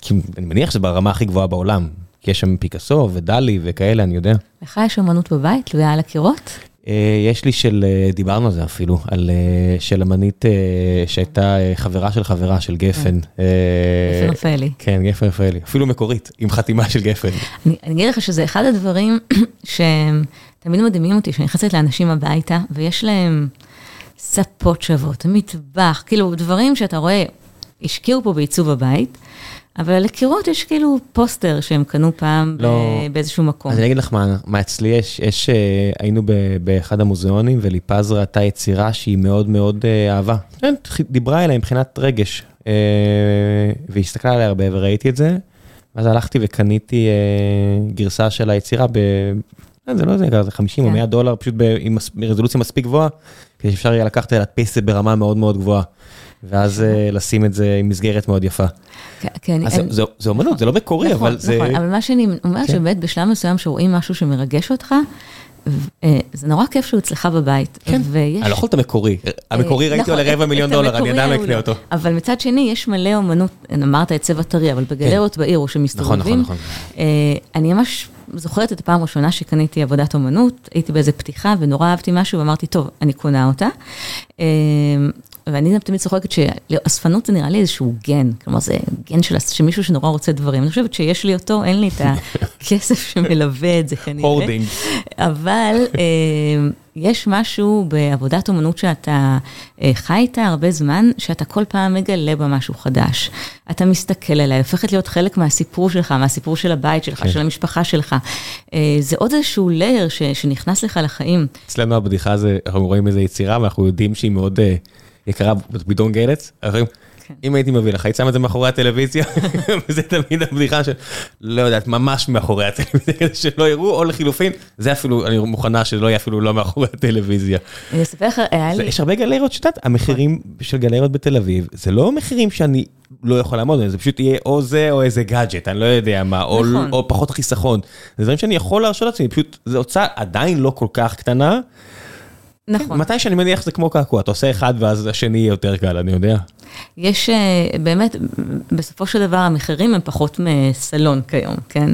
כי אני מניח שזה ברמה הכי גבוהה בעולם, כי יש שם פיקאסו ודלי וכאלה, אני יודע. לך יש אמנות בבית, תלויה על הקירות? אה, יש לי של, אה, דיברנו על זה אפילו, על אה, של אמנית שהייתה חברה של חברה של גפן. גפן רפאלי. כן, גפן רפאלי, אפילו מקורית, עם חתימה של גפן. אני אגיד לך שזה אחד הדברים שתמיד מדהימים אותי, שאני נכנסת לאנשים הביתה, ויש להם... ספות שוות, מטבח, כאילו דברים שאתה רואה, השקיעו פה בעיצוב הבית, אבל על הקירות יש כאילו פוסטר שהם קנו פעם לא, באיזשהו מקום. אז אני אגיד לך מה, מה אצלי יש, יש, אה, היינו ב, באחד המוזיאונים וליפז ראתה יצירה שהיא מאוד מאוד אה, אהבה. כן, דיברה אליה מבחינת רגש, אה, והסתכלה עליה הרבה וראיתי את זה, ואז הלכתי וקניתי גרסה של היצירה ב... זה לא זה, 50 או 100 כן. דולר, פשוט עם רזולוציה מספיק גבוהה, כדי שאפשר יהיה לקחת להדפיס את זה ברמה מאוד מאוד גבוהה, ואז אה, לשים את זה עם מסגרת מאוד יפה. כן, אז זה אומנות, זה לא מקורי, נכון, אבל זה... נכון, אבל מה שאני אומרת כן. שבאמת בשלב מסוים שרואים משהו שמרגש אותך, אה, זה נורא כיף שהוא אצלך בבית. כן, אני לא יכול את המקורי. המקורי אה, ראיתי נכון, עולה רבע מיליון דולר, אני עדיין לא אקנה אותו. אבל מצד שני, יש מלא אומנות, אמרת את צבע טרי, אבל בגלריות כן. בעיר, או שמסתובבים. נכון, נכון, נכון. אני ממש זוכרת את הפעם הראשונה שקניתי עבודת אומנות, הייתי באיזה פתיחה ונורא אהבתי משהו ואמרתי, טוב, אני קונה אותה. ואני גם תמיד צוחקת שאספנות זה נראה לי איזשהו גן, כלומר זה גן של מישהו שנורא רוצה דברים. אני חושבת שיש לי אותו, אין לי את הכסף שמלווה את זה כנראה. הורדינג. אבל אמ, יש משהו בעבודת אומנות שאתה אה, חי איתה הרבה זמן, שאתה כל פעם מגלה בה משהו חדש. אתה מסתכל עליה, הופכת להיות חלק מהסיפור שלך, מהסיפור של הבית שלך, כן. של המשפחה שלך. אה, זה עוד איזשהו לייר שנכנס לך לחיים. אצלנו הבדיחה זה, אנחנו רואים איזו יצירה ואנחנו יודעים שהיא מאוד אה, יקרה, get it. כן. אם הייתי מביא לך, היית שם את זה מאחורי הטלוויזיה, וזה תמיד הבדיחה של, לא יודעת, ממש מאחורי הטלוויזיה, כדי שלא יראו, או לחילופין, זה אפילו, אני מוכנה שלא יהיה אפילו לא מאחורי הטלוויזיה. אני אספר לך, היה לי... יש הרבה גלריות שאת המחירים של גלריות בתל אביב, זה לא מחירים שאני לא יכול לעמוד בהם, זה פשוט יהיה או זה או איזה גאדג'ט, אני לא יודע מה, או נכון. פחות חיסכון. זה דברים שאני יכול להרשות לעצמי, פשוט, זו הוצאה עדיין לא כל כך קטנה. נכון. מתי שאני מניח זה כמו קעקוע, אתה עושה אחד ואז השני יהיה יותר קל, אני יודע. יש אה, באמת, בסופו של דבר המחירים הם פחות מסלון כיום, כן?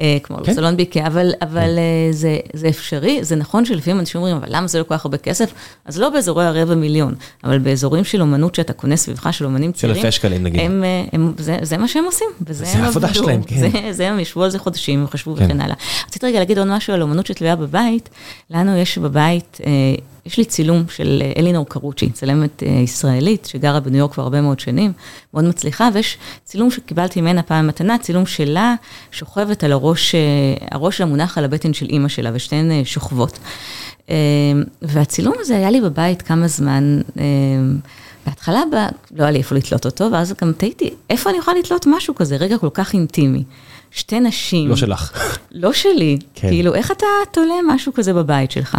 אה, כמו כן? סלון ביקה, אבל, אבל כן. אה, זה, זה אפשרי, זה נכון שלפעמים אנשים אומרים, אבל למה זה לא כל כך הרבה כסף? אז לא באזורי הרבע מיליון, אבל באזורים של אומנות שאתה קונה סביבך של אומנים צעירים, של אלפי שקלים נגיד. הם, הם, זה, זה מה שהם עושים, וזה זה העבודה שלהם, כן. זה, זה הם ישבו על זה חודשים וחשבו כן. וכן הלאה. רציתי רגע להגיד עוד משהו על אומנות שתלויה בבית, לנו יש בבית, יש לי צילום של אלינור קרוצ'י, צלמת ישראלית שגרה בניו יורק כבר הרבה מאוד שנים, מאוד מצליחה, ויש צילום שקיבלתי ממנה פעם מתנה, צילום שלה שוכבת על הראש, אה, הראש שלה מונח על הבטן של אימא שלה, ושתיהן אה, שוכבות. אה, והצילום הזה היה לי בבית כמה זמן, בהתחלה לא היה לי איפה לתלות אותו, ואז גם תהיתי, איפה אני יכולה לתלות משהו כזה, רגע כל כך אינטימי. שתי נשים. לא שלך. לא שלי. כן. כאילו, איך אתה תולה משהו כזה בבית שלך?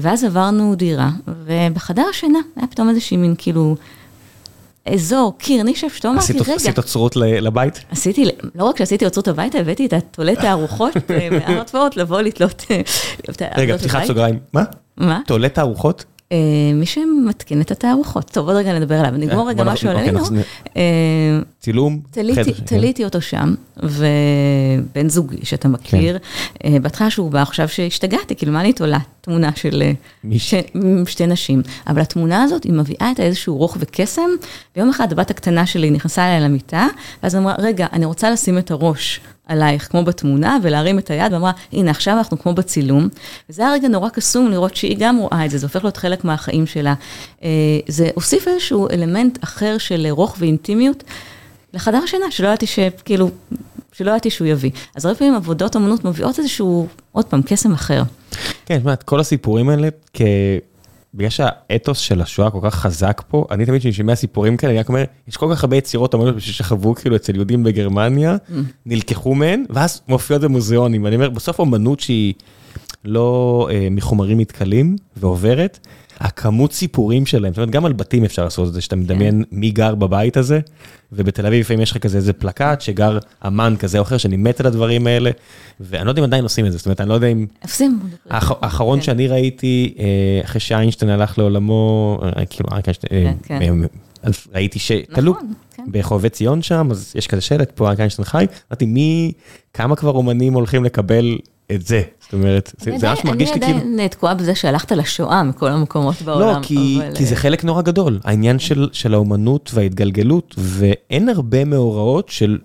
ואז עברנו דירה, ובחדר השינה היה פתאום איזושהי מין כאילו אזור, קיר, נישה, שאתה אמרתי, רגע. עשית אוצרות לבית? עשיתי, לא רק שעשיתי אוצרות הביתה, הבאתי את תולת הארוחות מהארטפורט לבוא לתלות רגע, פתיחת סוגריים, מה? מה? תולת הארוחות? מי שמתקין את התערוכות. טוב, עוד רגע נדבר עליו, נגמור רגע משהו עלינו. צילום, חדר. תליתי אותו שם, ובן זוגי שאתה מכיר, בהתחלה שהוא בא, חשב שהשתגעתי, כאילו מה אני תולה? תמונה של שתי נשים. אבל התמונה הזאת, היא מביאה את איזשהו רוך וקסם, ויום אחד הבת הקטנה שלי נכנסה אליי למיטה, ואז אמרה, רגע, אני רוצה לשים את הראש. עלייך, כמו בתמונה, ולהרים את היד, ואמרה, הנה, עכשיו אנחנו כמו בצילום. וזה היה רגע נורא קסום לראות שהיא גם רואה את זה, זה הופך להיות חלק מהחיים שלה. זה הוסיף איזשהו אלמנט אחר של רוך ואינטימיות לחדר השינה, שלא ידעתי שכאילו, שלא ידעתי שהוא יביא. אז הרבה פעמים עבודות אמנות מביאות איזשהו, עוד פעם, קסם אחר. כן, אומרת, כל הסיפורים האלה, כ... בגלל שהאתוס של השואה כל כך חזק פה, אני תמיד כשאני שומע סיפורים כאלה, אני רק אומר, יש כל כך הרבה יצירות אמנות ששכבו כאילו אצל יהודים בגרמניה, נלקחו מהן, ואז מופיעות במוזיאונים, ואני אומר, בסוף אמנות שהיא לא מחומרים מתכלים ועוברת, הכמות סיפורים שלהם, זאת אומרת, גם על בתים אפשר לעשות את זה, שאתה מדמיין מי גר בבית הזה, ובתל אביב לפעמים יש לך כזה איזה פלקט שגר אמן כזה או אחר, שאני מת על הדברים האלה, ואני לא יודע אם עדיין עושים את זה, זאת אומרת, אני לא יודע אם... עושים. האחרון שאני ראיתי, אחרי שאיינשטיין הלך לעולמו, כאילו, אריק איינשטיין, ראיתי שתלו בחובבי ציון שם, אז יש כזה שלט, פה איינשטיין חי, אמרתי, מי, כמה כבר אומנים הולכים לקבל את זה, זאת אומרת, זה ממש מרגיש לי כאילו... אני עדיין תקועה בזה שהלכת לשואה מכל המקומות בעולם. לא, כי זה חלק נורא גדול, העניין של האומנות וההתגלגלות, ואין הרבה מאורעות של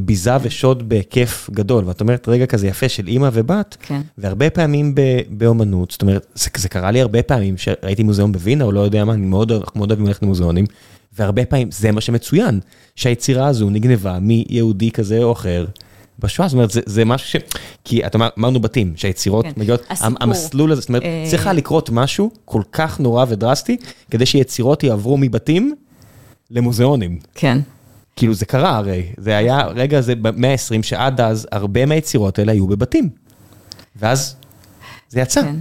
ביזה ושוד בהיקף גדול, ואת אומרת, רגע כזה יפה של אימא ובת, והרבה פעמים באומנות, זאת אומרת, זה קרה לי הרבה פעמים שראיתי מוזיאון בווינה, או לא יודע מה, אני מאוד אוהב ללכת למוזיאונים, והרבה פעמים זה מה שמצוין, שהיצירה הזו נגנבה מיהודי כזה או אחר. בשואה, זאת אומרת, זה משהו ש... כי את אמרנו בתים, שהיצירות מגיעות, המסלול הזה, זאת אומרת, צריכה לקרות משהו כל כך נורא ודרסטי, כדי שיצירות יעברו מבתים למוזיאונים. כן. כאילו זה קרה הרי, זה היה, רגע, זה במאה ה-20, שעד אז הרבה מהיצירות האלה היו בבתים. ואז זה יצא. כן.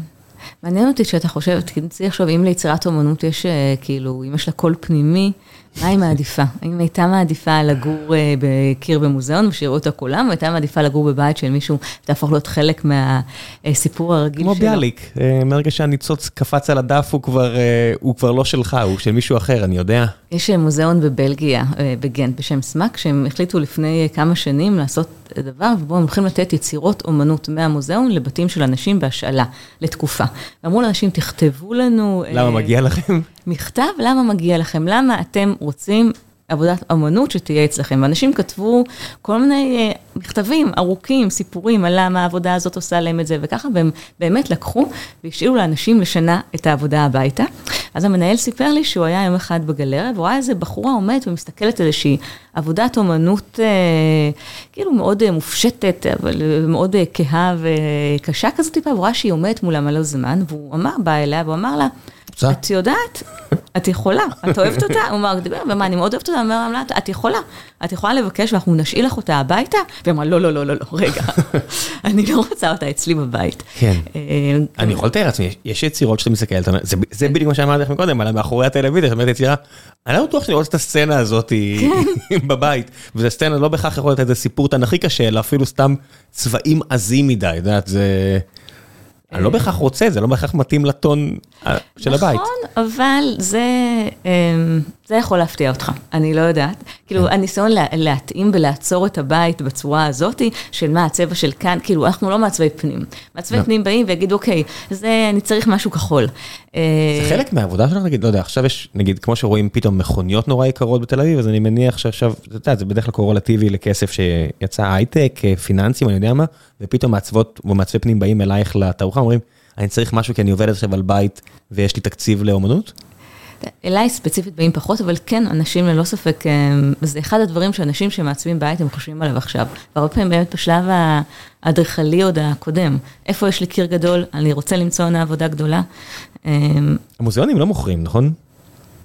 מעניין אותי שאתה חושב, תנסי עכשיו, אם ליצירת אומנות יש, כאילו, אם יש לה קול פנימי, מה היא מעדיפה? האם הייתה מעדיפה לגור בקיר במוזיאון ושיראו אותה כולם, או הייתה מעדיפה לגור בבית של מישהו, תהפוך להיות חלק מהסיפור הרגיל שלו? כמו ביאליק, מרגע שהניצוץ קפץ על הדף, הוא כבר לא שלך, הוא של מישהו אחר, אני יודע. יש מוזיאון בבלגיה, בגנט, בשם SMAK, שהם החליטו לפני כמה שנים לעשות דבר, ובו הם הולכים לתת יצירות אומנות מהמוזיאון לבתים של אנשים בהשאלה, לתקופה. ואמרו לאנשים, תכתבו לנו... למה מגיע לכם? מכתב, למה מגיע לכם? למה אתם רוצים עבודת אמנות שתהיה אצלכם? ואנשים כתבו כל מיני מכתבים ארוכים, סיפורים על למה העבודה הזאת עושה להם את זה, וככה, והם באמת לקחו והשאירו לאנשים לשנה את העבודה הביתה. אז המנהל סיפר לי שהוא היה יום אחד בגלריה, והוא ראה איזה בחורה עומדת ומסתכלת על איזושהי עבודת אומנות כאילו מאוד מופשטת, אבל מאוד כהה וקשה כזאת טיפה, והוא ראה שהיא עומדת מולה מלא זמן, והוא אמר, בא אליה, והוא אמר לה, את יודעת, את יכולה, את אוהבת אותה? הוא אמר, ומה, אני מאוד אוהבת אותה, אמר, את יכולה, את יכולה לבקש ואנחנו נשאיל לך אותה הביתה? והיא אמרה, לא, לא, לא, לא, רגע, אני לא רוצה אותה אצלי בבית. כן, אני יכול לתאר לעצמי, יש יצירות שאתה מסתכל, זה בדיוק מה שאמרתי לכם קודם, על מאחורי הטלוויזיה, זאת אומרת יצירה, אני לא בטוח שאני רוצה את הסצנה הזאת בבית, וזו סצנה לא בהכרח יכול להיות איזה סיפור תנכי קשה, אלא אפילו סתם צבעים עזים מדי, את יודעת, זה... אני לא בהכרח רוצה, זה לא בהכרח מתאים לטון של הבית. נכון, אבל זה יכול להפתיע אותך, אני לא יודעת. כאילו, הניסיון להתאים ולעצור את הבית בצורה הזאת, של מה הצבע של כאן, כאילו, אנחנו לא מעצבי פנים. מעצבי פנים באים ויגידו, אוקיי, אני צריך משהו כחול. זה חלק מהעבודה שלך, נגיד, לא יודע, עכשיו יש, נגיד, כמו שרואים פתאום מכוניות נורא יקרות בתל אביב, אז אני מניח שעכשיו, אתה יודע, זה בדרך כלל קורלטיבי לכסף שיצא הייטק, פיננסים, אני יודע מה, ופתאום מעצבות ומעצבי פנים באים אלייך לתערוכה, אומרים, אני צריך משהו כי אני עובד עכשיו על בית ויש לי תקציב לאומנות? אליי ספציפית באים פחות, אבל כן, אנשים ללא ספק, זה אחד הדברים שאנשים שמעצבים בית, הם חושבים עליו עכשיו. והרבה פעמים באמת בשלב האדריכלי עוד הקודם, איפה יש לי קיר גדול, אני רוצה למצוא עונה עבודה גדולה. המוזיאונים לא מוכרים, נכון?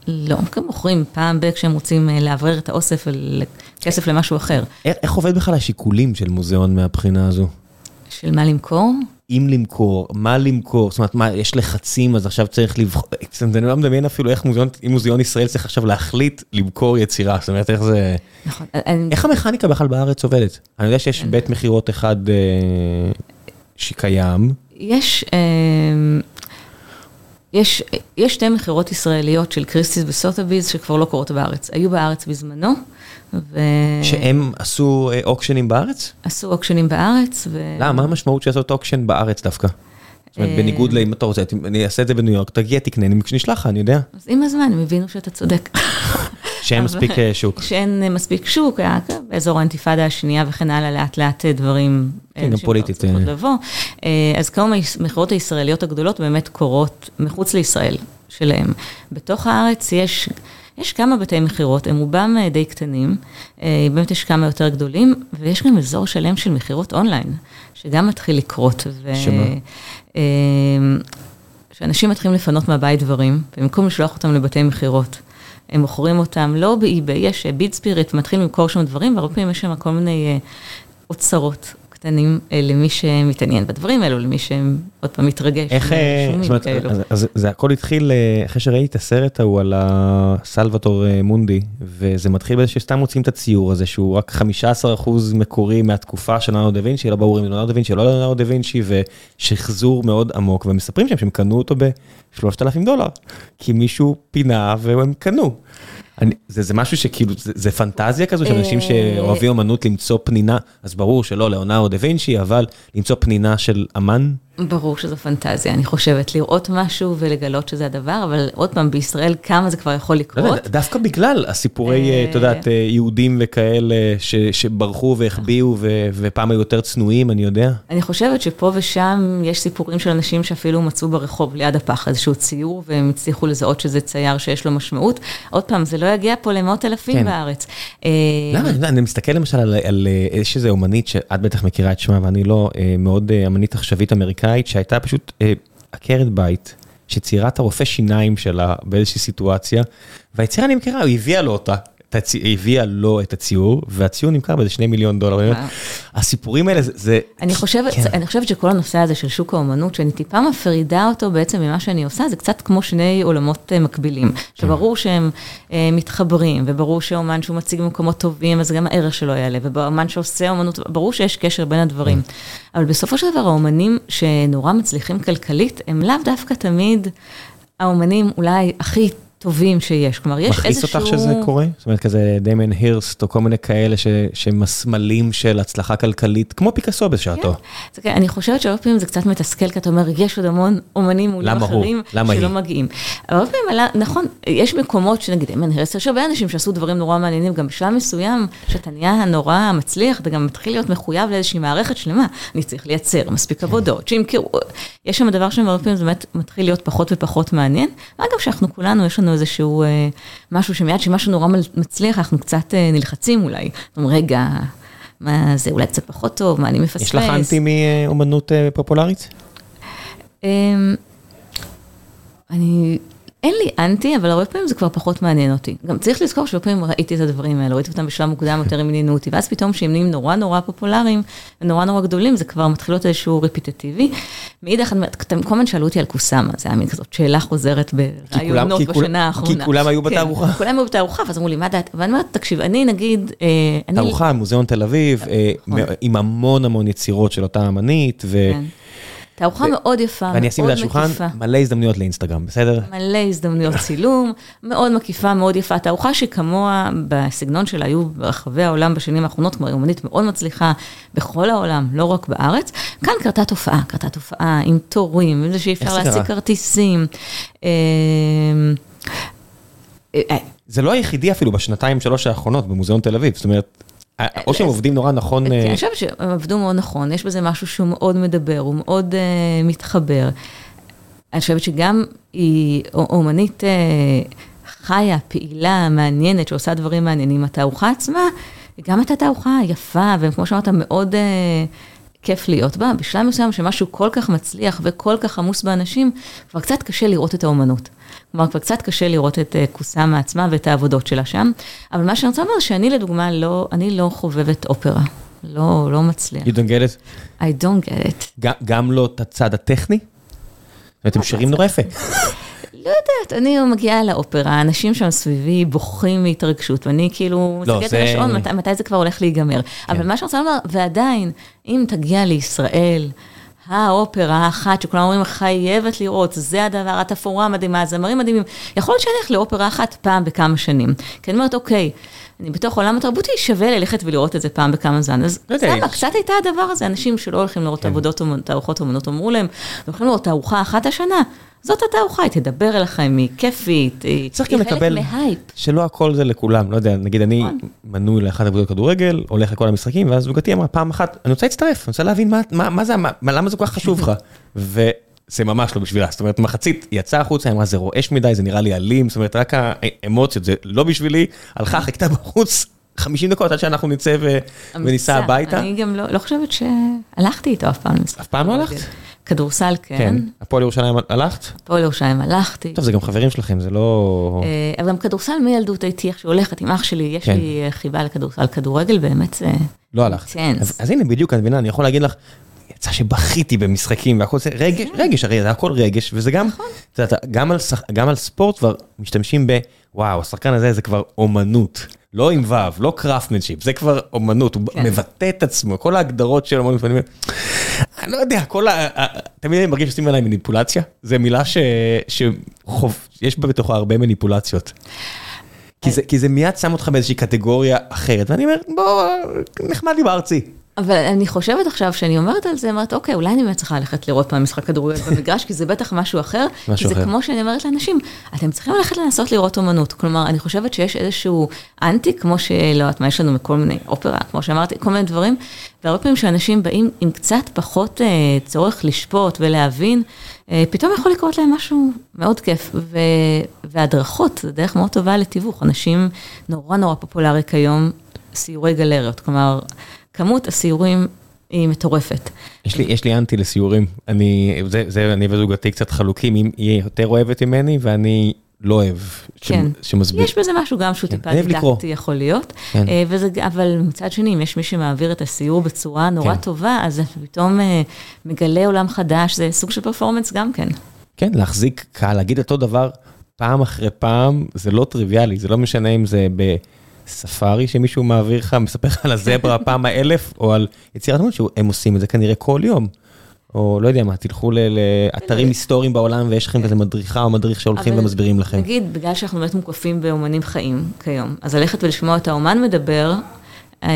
לא, הם מוכרים פעם ב- כשהם רוצים לאוורר את האוסף לכסף למשהו אחר. איך עובד בכלל השיקולים של מוזיאון מהבחינה הזו? של מה למכור? אם למכור, מה למכור, זאת אומרת, מה, יש לחצים, אז עכשיו צריך לבחור, אני לא מדמיין אפילו איך מוזיאון, אם מוזיאון ישראל צריך עכשיו להחליט למכור יצירה, זאת אומרת, איך זה... נכון. איך המכניקה בכלל בארץ עובדת? אני יודע שיש בית מכירות אחד אה, שקיים. יש, אה, יש, יש שתי מכירות ישראליות של קריסטיס וסוטאביז שכבר לא קורות בארץ. היו בארץ בזמנו, ו... שהם עשו אה, אוקשנים בארץ? עשו אוקשנים בארץ, ו... למה? מה המשמעות של לעשות אוקשן בארץ דווקא? זאת אומרת, בניגוד לאם אתה רוצה, אני אעשה את זה בניו יורק, תגיע, תקנה, אני נשלח לך, אני יודע. אז עם הזמן הם הבינו שאתה צודק. שאין מספיק שוק. שאין מספיק שוק, היה באזור האינתיפאדה השנייה וכן הלאה, לאט לאט דברים... כן, גם פוליטית. לבוא. אז כמה המכירות הישראליות הגדולות באמת קורות מחוץ לישראל שלהם. בתוך הארץ יש... יש כמה בתי מכירות, הם רובם די קטנים, באמת יש כמה יותר גדולים, ויש גם אזור שלם של מכירות אונליין, שגם מתחיל לקרות. שמה? שאנשים מתחילים לפנות מהבית דברים, במקום לשלוח אותם לבתי מכירות. הם מוכרים אותם לא באי-ביי, יש ביט ספיריט, מתחיל למכור שם דברים, והרבה פעמים יש שם כל מיני אוצרות קטנים למי שמתעניין בדברים האלו, למי שעוד פעם מתרגש. איך, זאת אומרת, אז זה הכל התחיל אחרי שראיתי את הסרט ההוא על הסלווטור מונדי, וזה מתחיל בזה שסתם מוצאים את הציור הזה, שהוא רק 15% מקורי מהתקופה של ליאונרדו דה וינצ'י, לא ברור אם ליאונרדו דה וינצ'י, לא ליאונרדו דה וינצ'י, ושחזור מאוד עמוק, ומספרים שם שהם קנו אותו ב-3,000 דולר, כי מישהו פינה והם קנו. אני, זה, זה משהו שכאילו, זה, זה פנטזיה כזו של אנשים שאוהבים אמנות למצוא פנינה, אז ברור שלא ליאונרדו דה וינצ'י, אבל למצוא פנינה של אמן. ברור שזו פנטזיה, אני חושבת, לראות משהו ולגלות שזה הדבר, אבל עוד פעם, בישראל כמה זה כבר יכול לקרות. לא, דווקא בגלל הסיפורי, את יודעת, יהודים וכאלה שברחו והחביאו ופעם היו יותר צנועים, אני יודע. אני חושבת שפה ושם יש סיפורים של אנשים שאפילו מצאו ברחוב ליד הפח איזשהו ציור, והם הצליחו לזהות שזה צייר שיש לו משמעות. עוד פעם, זה לא יגיע פה למאות אלפים בארץ. למה? אני מסתכל למשל על איזושהי אומנית שאת בטח מכירה את שמה, ואני לא, מאוד אמנית עכשווית אמריקאית. שהייתה פשוט אה, עקרת בית, שציירה את הרופא שיניים שלה באיזושהי סיטואציה, והיצירה נמכרה, היא הביאה לו אותה. הביאה לו את הציור, והציור נמכר באיזה שני מיליון דולר. הסיפורים האלה זה... אני חושבת, כן. אני חושבת שכל הנושא הזה של שוק האומנות, שאני טיפה מפרידה אותו בעצם ממה שאני עושה, זה קצת כמו שני עולמות מקבילים. שברור שהם מתחברים, וברור שאומן שהוא מציג במקומות טובים, אז גם הערך שלו יעלה, ובאומן שעושה אומנות, ברור שיש קשר בין הדברים. אבל בסופו של דבר, האומנים שנורא מצליחים כלכלית, הם לאו דווקא תמיד האומנים אולי הכי... טובים שיש, כלומר יש איזשהו... מכעיס אותך שזה קורה? זאת אומרת כזה דמיין הירסט או כל מיני כאלה שהם הסמלים של הצלחה כלכלית, כמו פיקאסו בשעתו. כן, אני חושבת שהרבה פעמים זה קצת מתסכל, כי אתה אומר, יש עוד המון אומנים אולי אחרים שלא מגיעים. הרבה פעמים, נכון, יש מקומות שנגיד דמיין הירסט, יש הרבה אנשים שעשו דברים נורא מעניינים, גם בשלב מסוים, שאתה נהיה נורא מצליח, אתה גם מתחיל להיות מחויב לאיזושהי מערכת שלמה, אני צריך לייצר מספיק עבודות, שימכרו, יש שם דבר שהרבה פעמים זה באמת מתחיל להיות פחות ופחות מעניין, אגב שאנחנו כולנו, יש לנו איזשהו משהו שמיד שמשהו נורא מצליח, אנחנו קצת נלחצים אולי. אומרים, רגע, מה זה אולי קצת פחות טוב, מה אני מפספס. יש לך אנטי מאומנות פופולרית? אני... אין לי אנטי, אבל הרבה פעמים זה כבר פחות מעניין אותי. גם צריך לזכור שהרבה פעמים ראיתי את הדברים האלה, ראיתי אותם בשלב מוקדם יותר הם עניינו אותי, ואז פתאום שהם נהיים נורא נורא פופולריים, ונורא נורא גדולים, זה כבר מתחיל להיות איזשהו רפיטטיבי. מאידך, אתם כל הזמן שאלו אותי על קוסאמה, זה היה מין כזאת שאלה חוזרת ברעיונות בשנה האחרונה. כי כולם היו בתערוכה. כולם היו בתערוכה, ואז אמרו לי, מה דעת? ואני אומרת, תקשיב, אני נגיד... תערוכה, מוזיאון תל אביב, עם המון המון יצירות של אותה אמנית, ו... תערוכה מאוד יפה, מאוד מקיפה. ואני אשים על השולחן מלא הזדמנויות לאינסטגרם, בסדר? מלא הזדמנויות צילום, מאוד מקיפה, מאוד יפה. תערוכה שכמוה בסגנון שלה היו ברחבי העולם בשנים האחרונות, כמו אומנית מאוד מצליחה בכל העולם, לא רק בארץ. כאן קרתה תופעה, קרתה תופעה עם תורים, עם זה שאי אפשר להשיג כרטיסים. זה לא היחידי אפילו בשנתיים, שלוש האחרונות במוזיאון תל אביב, זאת אומרת... או שהם עובדים נורא נכון. אני חושבת שהם עבדו מאוד נכון, יש בזה משהו שהוא מאוד מדבר, הוא מאוד מתחבר. אני חושבת שגם היא אומנית חיה, פעילה, מעניינת, שעושה דברים מעניינים. התערוכה עצמה, גם הייתה תערוכה יפה, וכמו שאמרת, מאוד כיף להיות בה. בשלב מסוים שמשהו כל כך מצליח וכל כך עמוס באנשים, כבר קצת קשה לראות את האומנות. כלומר, כבר קצת קשה לראות את קוסאמה עצמה ואת העבודות שלה שם. אבל מה שאני רוצה לומר, שאני לדוגמה לא, אני לא חובבת אופרה. לא, לא מצליח. You don't get it? I don't get it. גם לא את הצד הטכני? אתם שרים נורא יפה. לא יודעת, אני מגיעה לאופרה, האנשים שם סביבי בוכים מהתרגשות, ואני כאילו לא, מסתכלת על השעון, מתי, מתי זה כבר הולך להיגמר. אבל מה שאני רוצה לומר, ועדיין, אם תגיע לישראל, האופרה האחת שכולם אומרים, חייבת לראות, זה הדבר, התפאורה המדהימה, הזמרים מדהימים, יכול להיות שאני אלך לאופרה אחת פעם בכמה שנים. כי אני אומרת, אוקיי, אני בתוך עולם התרבותי, שווה ללכת ולראות את זה פעם בכמה זמן. אז לא סבבה, קצת הייתה הדבר הזה, אנשים שלא הולכים לראות כן. עבודות, תערוכות אומנות, אמרו להם, הולכים לראות תערוכה אחת השנה. זאת התערוכה, היא תדבר אליכם, היא כיפית, היא צריך היא חלק מהייפ. שלא הכל זה לכולם, לא יודע, נגיד אני נכון. מנוי לאחת עבודות כדורגל, הולך לכל המשחקים, ואז זוגתי אמרה פעם אחת, אני רוצה להצטרף, אני רוצה להבין מה- מה מה זה, מה- למה זה כל כך חשוב לך, וזה ממש לא בשבילה, זאת אומרת מחצית יצאה החוצה, אמרה זה רועש מדי, זה נראה לי אלים, זאת אומרת רק האמוציות, זה לא בשבילי, הלכה, חיכתה בחוץ 50 דקות עד שאנחנו נצא ו- וניסע. הביתה. אני גם לא לא חושבת שהלכתי איתו אף פעם. אף פעם לא הלכת? כדורסל כן, כן, הפועל ירושלים הלכת? הפועל ירושלים הלכתי. טוב זה גם חברים שלכם, זה לא... אה, אבל גם כדורסל מילדות הייתי איך שהולכת עם אח שלי, יש כן. לי אה, חיבה לכדורסל, כדורגל באמת זה... לא הלכת. אז, אז הנה בדיוק, את מבינה, אני יכול להגיד לך, יצא שבכיתי במשחקים והכל זה רגש, רגש, הרי זה הכל רגש, וזה גם, שח- גם על ספורט כבר משתמשים ב, וואו, השחקן הזה זה כבר אומנות. לא עם ו', לא craftsmanship, זה כבר אומנות, הוא כן. מבטא את עצמו, כל ההגדרות של אומנות, ואני אומר, אני לא יודע, כל. ה- תמיד אני מרגיש שעושים עליי מניפולציה, זו מילה ש... שחוב... יש בה בתוכה הרבה מניפולציות. כי זה, כי זה מיד שם אותך באיזושהי קטגוריה אחרת, ואני אומר, בוא, נחמד לי בארצי. אבל אני חושבת עכשיו, שאני אומרת על זה, אומרת, אוקיי, אולי אני באמת צריכה ללכת לראות פעם משחק כדורגל במגרש, כי זה בטח משהו אחר. משהו כי זה אחר. כמו שאני אומרת לאנשים, אתם צריכים ללכת לנסות לראות אומנות. כלומר, אני חושבת שיש איזשהו אנטי, כמו שלא יודעת מה, יש לנו מכל מיני אופרה, כמו שאמרתי, כל מיני דברים, והרבה פעמים שאנשים באים עם קצת פחות אה, צורך לשפוט ולהבין, אה, פתאום יכול לקרות להם משהו מאוד כיף. ו... והדרכות, זה דרך מאוד טובה לתיווך. אנשים נורא נורא פופולרי כיום, סיורי גלריות. כלומר, כמות הסיורים היא מטורפת. יש לי, יש לי אנטי לסיורים, אני, זה, זה, אני וזוגתי קצת חלוקים, היא יותר אוהבת ממני ואני לא אוהב, כן. שמסביר. יש בזה משהו גם שהוא כן, טיפה. דידקטי יכול להיות, כן. אה, וזה, אבל מצד שני, אם יש מי שמעביר את הסיור בצורה נורא כן. טובה, אז אתה פתאום אה, מגלה עולם חדש, זה סוג של פרפורמנס גם כן. כן, להחזיק קהל, להגיד אותו דבר פעם אחרי פעם, זה לא טריוויאלי, זה לא משנה אם זה בספארי שמישהו מעביר לך, מספר לך על הזברה פעם האלף, או על יצירת דמות שהם עושים את זה כנראה כל יום. או לא יודע מה, תלכו לאתרים היסטוריים בעולם ויש לכם איזה מדריכה או מדריך שהולכים ומסבירים לכם. נגיד, בגלל שאנחנו באמת מוקפים באומנים חיים כיום, אז ללכת ולשמוע את האומן מדבר, אה,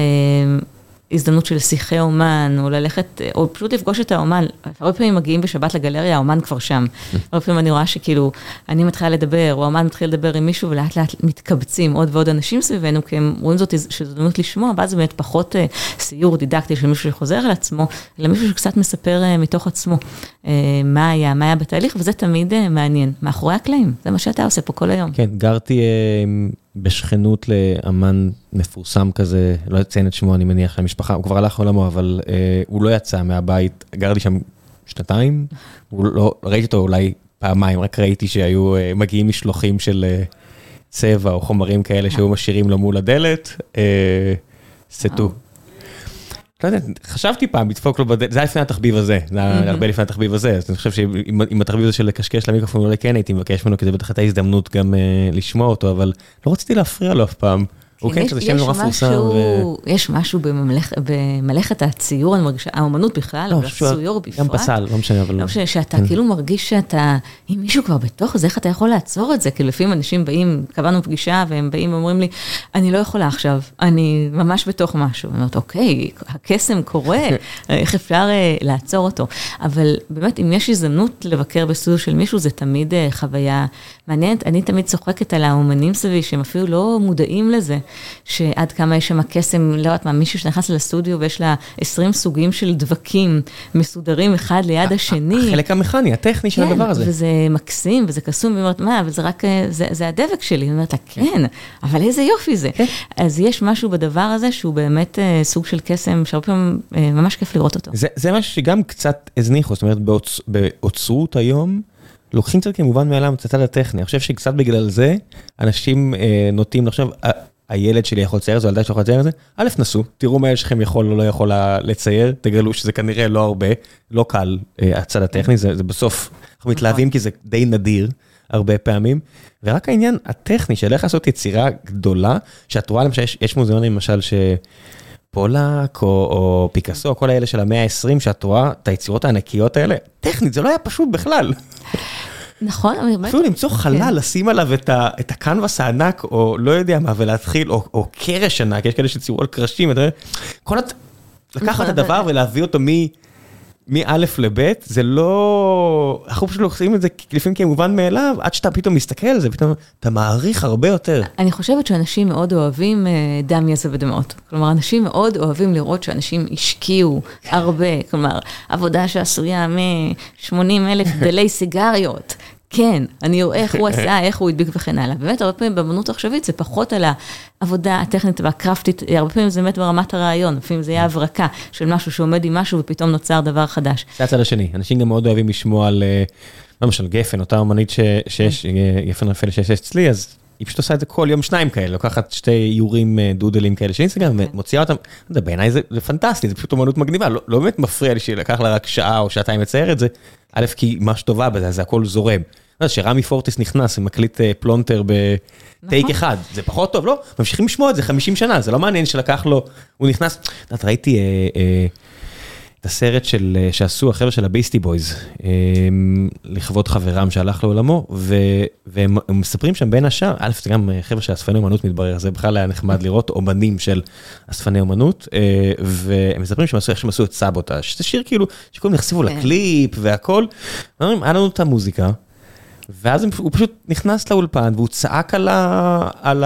הזדמנות של שיחי אומן, או ללכת, או פשוט לפגוש את האומן. הרבה פעמים מגיעים בשבת לגלריה, האומן כבר שם. הרבה פעמים אני רואה שכאילו, אני מתחילה לדבר, או האומן מתחיל לדבר עם מישהו, ולאט לאט מתקבצים עוד ועוד אנשים סביבנו, כי הם רואים זאת הזדמנות לשמוע, ואז זה באמת פחות אה, סיור דידקטי של מישהו שחוזר על עצמו, אלא מישהו שקצת מספר אה, מתוך עצמו אה, מה היה, מה היה בתהליך, וזה תמיד מעניין. מאחורי הקלעים, זה מה שאתה עושה פה כל היום. כן, גרתי בשכנות לאמן מפורסם כזה, לא אציין את שמו, אני מניח, למשפחה, הוא כבר הלך לעולמו, אבל אה, הוא לא יצא מהבית, גרתי שם שנתיים, הוא לא, ראיתי אותו אולי פעמיים, רק ראיתי שהיו אה, מגיעים משלוחים של אה, צבע או חומרים כאלה שהיו משאירים לו מול הדלת, אה, סטו. לא יודע, חשבתי פעם לדפוק לו בדלת, זה היה לפני התחביב הזה, זה היה הרבה לפני התחביב הזה, אז אני חושב אם התחביב הזה של לקשקש למיקרופון אולי כן הייתי מבקש ממנו, כי זה בטח הייתה הזדמנות גם אה, לשמוע אותו, אבל לא רציתי להפריע לו אף פעם. הוא כן יש- כזה שם נורא מפורסם. ו- יש משהו במלאכת הציור, אני מרגישה, האומנות בכלל, לא, אבל חושב הציור גם בפרט. פסל, לא משנה, אבל... לא משנה, שאתה כן. כאילו מרגיש שאתה, אם מישהו כבר בתוך זה, איך אתה יכול לעצור את זה? כי לפעמים אנשים באים, קבענו פגישה, והם באים ואומרים לי, אני לא יכולה עכשיו, אני ממש בתוך משהו. אני אומרת, אוקיי, הקסם קורה, איך אפשר אה, לעצור אותו? אבל באמת, אם יש הזדמנות לבקר בסטודיו של מישהו, זה תמיד אה, חוויה מעניינת. אני תמיד צוחקת על האומנים סביבי, שהם אפילו לא מודעים לזה, שעד כמה יש שם קסם, לא יודעת מה, מישהו שנכנס לסטודיו ויש לה 20 סוגים של דבקים מסודרים אחד ליד השני. החלק המכני, הטכני של הדבר הזה. כן, וזה מקסים, וזה קסום, והיא אומרת, מה, אבל זה רק, אה, זה, הדבק שלי. אני אומרת לה, כן, אבל איזה יופי זה. כן. אז יש משהו בדבר הזה שהוא באמת אה, סוג של קסם, שהרבה פעמים אה, ממש כיף לראות אותו. זה, משהו שגם קצת הזניחו, זאת אומרת, באוצ... באוצרות היום, לוקחים קצת כמובן מאליו את הצד הטכני. אני חושב שקצת בגלל זה, אנשים אה, נוטים לחשוב, "אה, הילד שלי יכול לצייר את זה, הילדה שלי יכול לצייר את זה, א', נסו, תראו מה יש לכם יכול או לא יכול לצייר, תגלו שזה כנראה לא הרבה, לא קל הצד הטכני, זה בסוף, אנחנו מתלהבים כי זה די נדיר. הרבה פעמים, ורק העניין הטכני של איך לעשות יצירה גדולה, שאת רואה למשל, יש מוזיאונים למשל שפולק או, או פיקאסו, כל האלה של המאה ה-20, שאת רואה את היצירות הענקיות האלה, טכנית זה לא היה פשוט בכלל. נכון, אני באמת... אפילו למצוא חלל, כן. לשים עליו את, הקנבס הענק, או לא יודע מה, ולהתחיל, או, או קרש ענק, יש כאלה שציירו על קרשים, אתה יודע, כל הת... לקחת נכון, את הדבר ולהביא אותו מ... מא' לב', זה לא... אנחנו פשוט לוקחים את זה לפעמים כמובן מאליו, עד שאתה פתאום מסתכל על זה, פתאום אתה מעריך הרבה יותר. אני חושבת שאנשים מאוד אוהבים אה, דם, יזע ודמעות. כלומר, אנשים מאוד אוהבים לראות שאנשים השקיעו הרבה, כלומר, עבודה שעשויה מ-80 אלף גדלי סיגריות. כן, אני רואה איך הוא עשה, איך הוא הדביק וכן הלאה. באמת, הרבה פעמים באמנות עכשווית זה פחות על העבודה הטכנית והקרפטית, הרבה פעמים זה באמת ברמת הרעיון, לפעמים זה יהיה הברקה של משהו שעומד עם משהו ופתאום נוצר דבר חדש. זה הצד השני, אנשים גם מאוד אוהבים לשמוע על, אה, למשל גפן, אותה אמנית שיש, אה, גפן רפאל שיש אצלי, אז היא פשוט עושה את זה כל יום שניים כאלה, לוקחת שתי איורים אה, דודלים כאלה של אינסטגרם ומוציאה אותם, בעיניי זה פנטסטי, זה פשוט אמנות מגניבה, לא, לא באמת מפריע לי שלקח לה רק שעה או שעתיים לצייר את זה, א', כי מה שטובה בזה, זה הכל זורם. שרמי פורטיס נכנס ומקליט אה, פלונטר ב take נכון. אחד, זה פחות טוב, לא? ממשיכים לשמוע את זה 50 שנה, זה לא מעניין שלקח לו, הוא נכנס, את ראיתי אה, אה, הסרט של, שעשו החבר'ה של ה Beastie Boys, לכבוד חברם שהלך לעולמו, והם מספרים שם בין השאר, א', זה גם חבר'ה של אספני אומנות מתברר, זה בכלל היה נחמד לראות אומנים של אספני אומנות, והם מספרים שהם עשו, איך שהם עשו את סבוטאז', זה שיר כאילו, שכולם נחשפו כן. לקליפ והכל, אומרים, היה לנו את המוזיקה. ואז הוא פשוט נכנס לאולפן והוא צעק על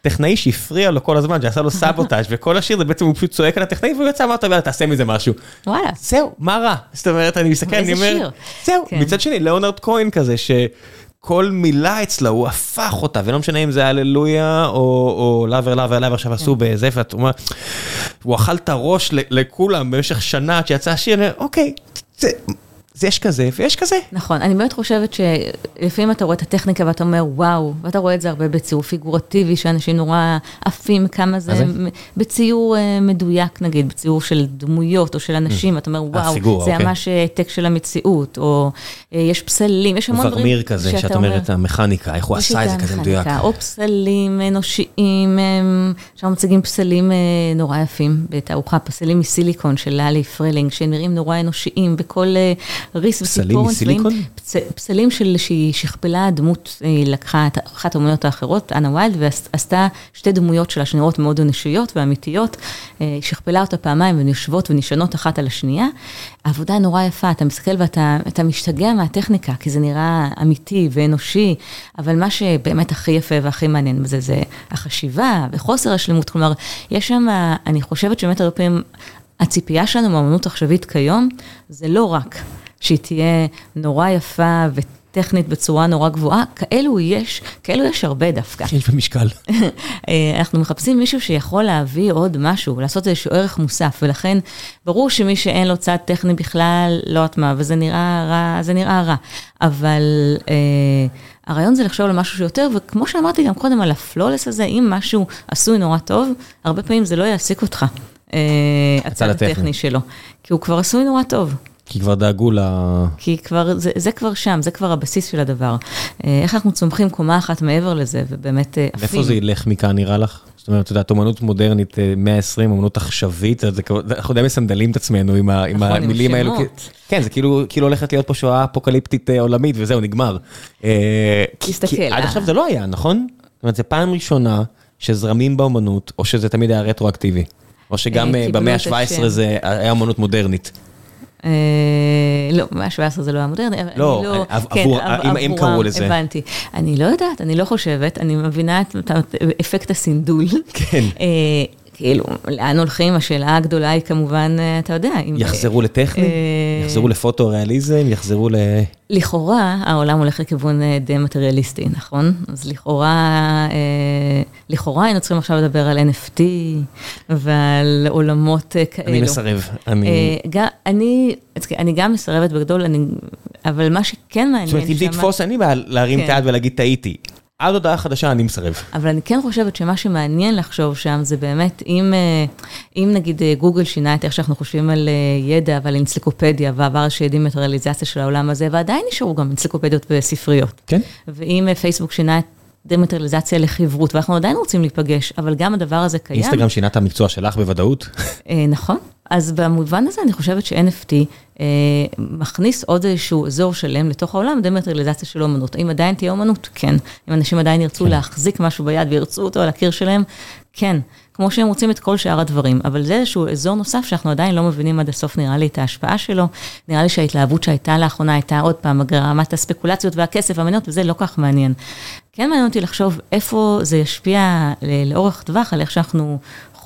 הטכנאי שהפריע לו כל הזמן, שעשה לו סבוטאז' וכל השיר זה בעצם הוא פשוט צועק על הטכנאי והוא יצא ואמרת, יאללה תעשה מזה משהו. וואלה. זהו, מה רע? זאת אומרת, אני מסתכל, אני אומר, זהו, כן. מצד שני, ליאונרד כהן כזה, שכל מילה אצלה הוא הפך אותה, ולא משנה אם זה הללויה או לאבר לאבר לאבר עכשיו עשו. בזה, ואת אומרת, הוא אכל את הראש לכולם במשך שנה עד שיצא השיר, אוקיי, זה... אז יש כזה ויש כזה. נכון, אני באמת חושבת שלפעמים אתה רואה את הטכניקה ואתה אומר וואו, ואתה רואה את זה הרבה בציור פיגורטיבי, שאנשים נורא עפים, כמה זה, זה? בציור uh, מדויק נגיד, בציור של דמויות או של אנשים, אתה אומר וואו, זה אוקיי. ממש העתק של המציאות, או uh, יש פסלים, יש המון דברים. ורמיר כזה, שאת אומרת, המכניקה, איך הוא עשה את זה כזה מדויק. או פסלים אנושיים, שם מציגים פסלים נורא יפים בתערוכה, פסלים מסיליקון של לאלי פרלינג, שנראים נורא אנושיים בכל... ריס וציפורן צבעים. פסלים מסיליקון? פסלים של שהיא שכפלה דמות, אה, לקחה את אחת הדמויות האחרות, אנה ויילד, ועשתה שתי דמויות שלה שנראות מאוד אנושיות ואמיתיות, אה, שכפלה אותה פעמיים והן יושבות ונשענות אחת על השנייה. העבודה נורא יפה, אתה מסתכל ואתה משתגע מהטכניקה, כי זה נראה אמיתי ואנושי, אבל מה שבאמת הכי יפה והכי מעניין בזה, זה החשיבה וחוסר השלמות. כלומר, יש שם, אני חושבת שבאמת הרבה פעמים... הציפייה שלנו מאמנות עכשווית כיום, זה לא רק שהיא תהיה נורא יפה וטכנית בצורה נורא גבוהה, כאלו יש, כאלו יש הרבה דווקא. יש במשקל. אה, אנחנו מחפשים מישהו שיכול להביא עוד משהו, לעשות איזשהו ערך מוסף, ולכן ברור שמי שאין לו צד טכני בכלל, לא יודעת מה, וזה נראה רע, זה נראה רע. אבל אה, הרעיון זה לחשוב על משהו שיותר, וכמו שאמרתי גם קודם על הפלולס הזה, אם משהו עשוי נורא טוב, הרבה פעמים זה לא יעסיק אותך. אה, הצד הטכני שלו, כי הוא כבר עשוי נורא טוב. כי כבר דאגו ל... כי כבר, זה, זה כבר שם, זה כבר הבסיס של הדבר. אה, איך אנחנו צומחים קומה אחת מעבר לזה, ובאמת עפים. אה, איפה זה ילך מכאן נראה לך? זאת אומרת, את יודעת, אומנות מודרנית 120, אומנות עכשווית, אנחנו די מסנדלים את עצמנו עם, ה, עם נכון, המילים האלו. כן, זה כאילו, כאילו הולכת להיות פה שואה אפוקליפטית עולמית וזהו, נגמר. תסתכל. כי עד עכשיו זה לא היה, נכון? זאת אומרת, זו פעם ראשונה שזרמים באומנות, או שזה תמיד היה רטרואקטיבי. או שגם אה, במאה ה-17 זה היה אמנות מודרנית. אה, לא, במאה ה-17 זה לא היה מודרני, לא, לא כן, עבור, אם קראו לזה. הבנתי. אני לא יודעת, אני לא חושבת, אני מבינה את אפקט הסינדול. כן. אה, כאילו, לאן הולכים? השאלה הגדולה היא כמובן, אה, אתה יודע, אם... יחזרו לטכני? אה, יחזרו לפוטו-ריאליזם? יחזרו ל... לכאורה, העולם הולך לכיוון אה, די מטריאליסטי, נכון? אז לכאורה, לכאורה היינו צריכים עכשיו לדבר על NFT ועל עולמות כאלו. אני מסרב. אני... אני, אני גם מסרבת בגדול, אני, אבל מה שכן מעניין... זאת אומרת, אם זה יתפוס, אין לי בעיה להרים את כן. היד ולהגיד טעיתי. עד הודעה חדשה אני מסרב. אבל אני כן חושבת שמה שמעניין לחשוב שם זה באמת, אם, אה, אם נגיד אה, גוגל שינה את איך שאנחנו חושבים על אה, ידע ועל אנציקלופדיה ועבר איזושהי דמטריאליזציה של העולם הזה, ועדיין נשארו גם אנציקלופדיות וספריות. כן. ואם פייסבוק שינה את דמטריאליזציה לחברות, ואנחנו עדיין רוצים להיפגש, אבל גם הדבר הזה קיים. אינסטגרם שינה את המקצוע שלך בוודאות. נכון. אז במובן הזה אני חושבת ש-NFT אה, מכניס עוד איזשהו אזור שלם לתוך העולם, דמטריאליזציה של אומנות. האם עדיין תהיה אומנות? כן. אם אנשים עדיין ירצו כן. להחזיק משהו ביד וירצו אותו על הקיר שלהם? כן. כמו שהם רוצים את כל שאר הדברים, אבל זה איזשהו אזור נוסף שאנחנו עדיין לא מבינים עד הסוף, נראה לי, את ההשפעה שלו. נראה לי שההתלהבות שהייתה לאחרונה הייתה עוד פעם, רמת הספקולציות והכסף והמניות, וזה לא כך מעניין. כן מעניין אותי לחשוב איפה זה ישפיע לאורך טווח על איך שאנחנו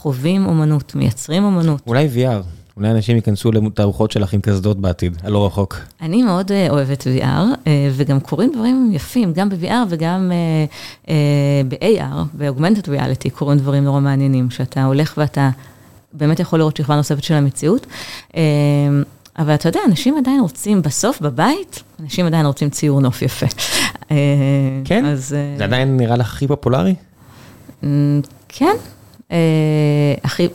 חווים אומנות, מייצרים אומנות. אולי VR. אולי אנשים ייכנסו לתערוכות שלך עם קסדות בעתיד, הלא רחוק. אני מאוד אוהבת VR, וגם קורים דברים יפים, גם ב-VR וגם ב-AR, ב-Augmented Reality, קורים דברים נורא מעניינים, שאתה הולך ואתה באמת יכול לראות שכבה נוספת של המציאות. אבל אתה יודע, אנשים עדיין רוצים, בסוף, בבית, אנשים עדיין רוצים ציור נוף יפה. כן? אז... זה עדיין נראה לך הכי פופולרי? כן. הכי...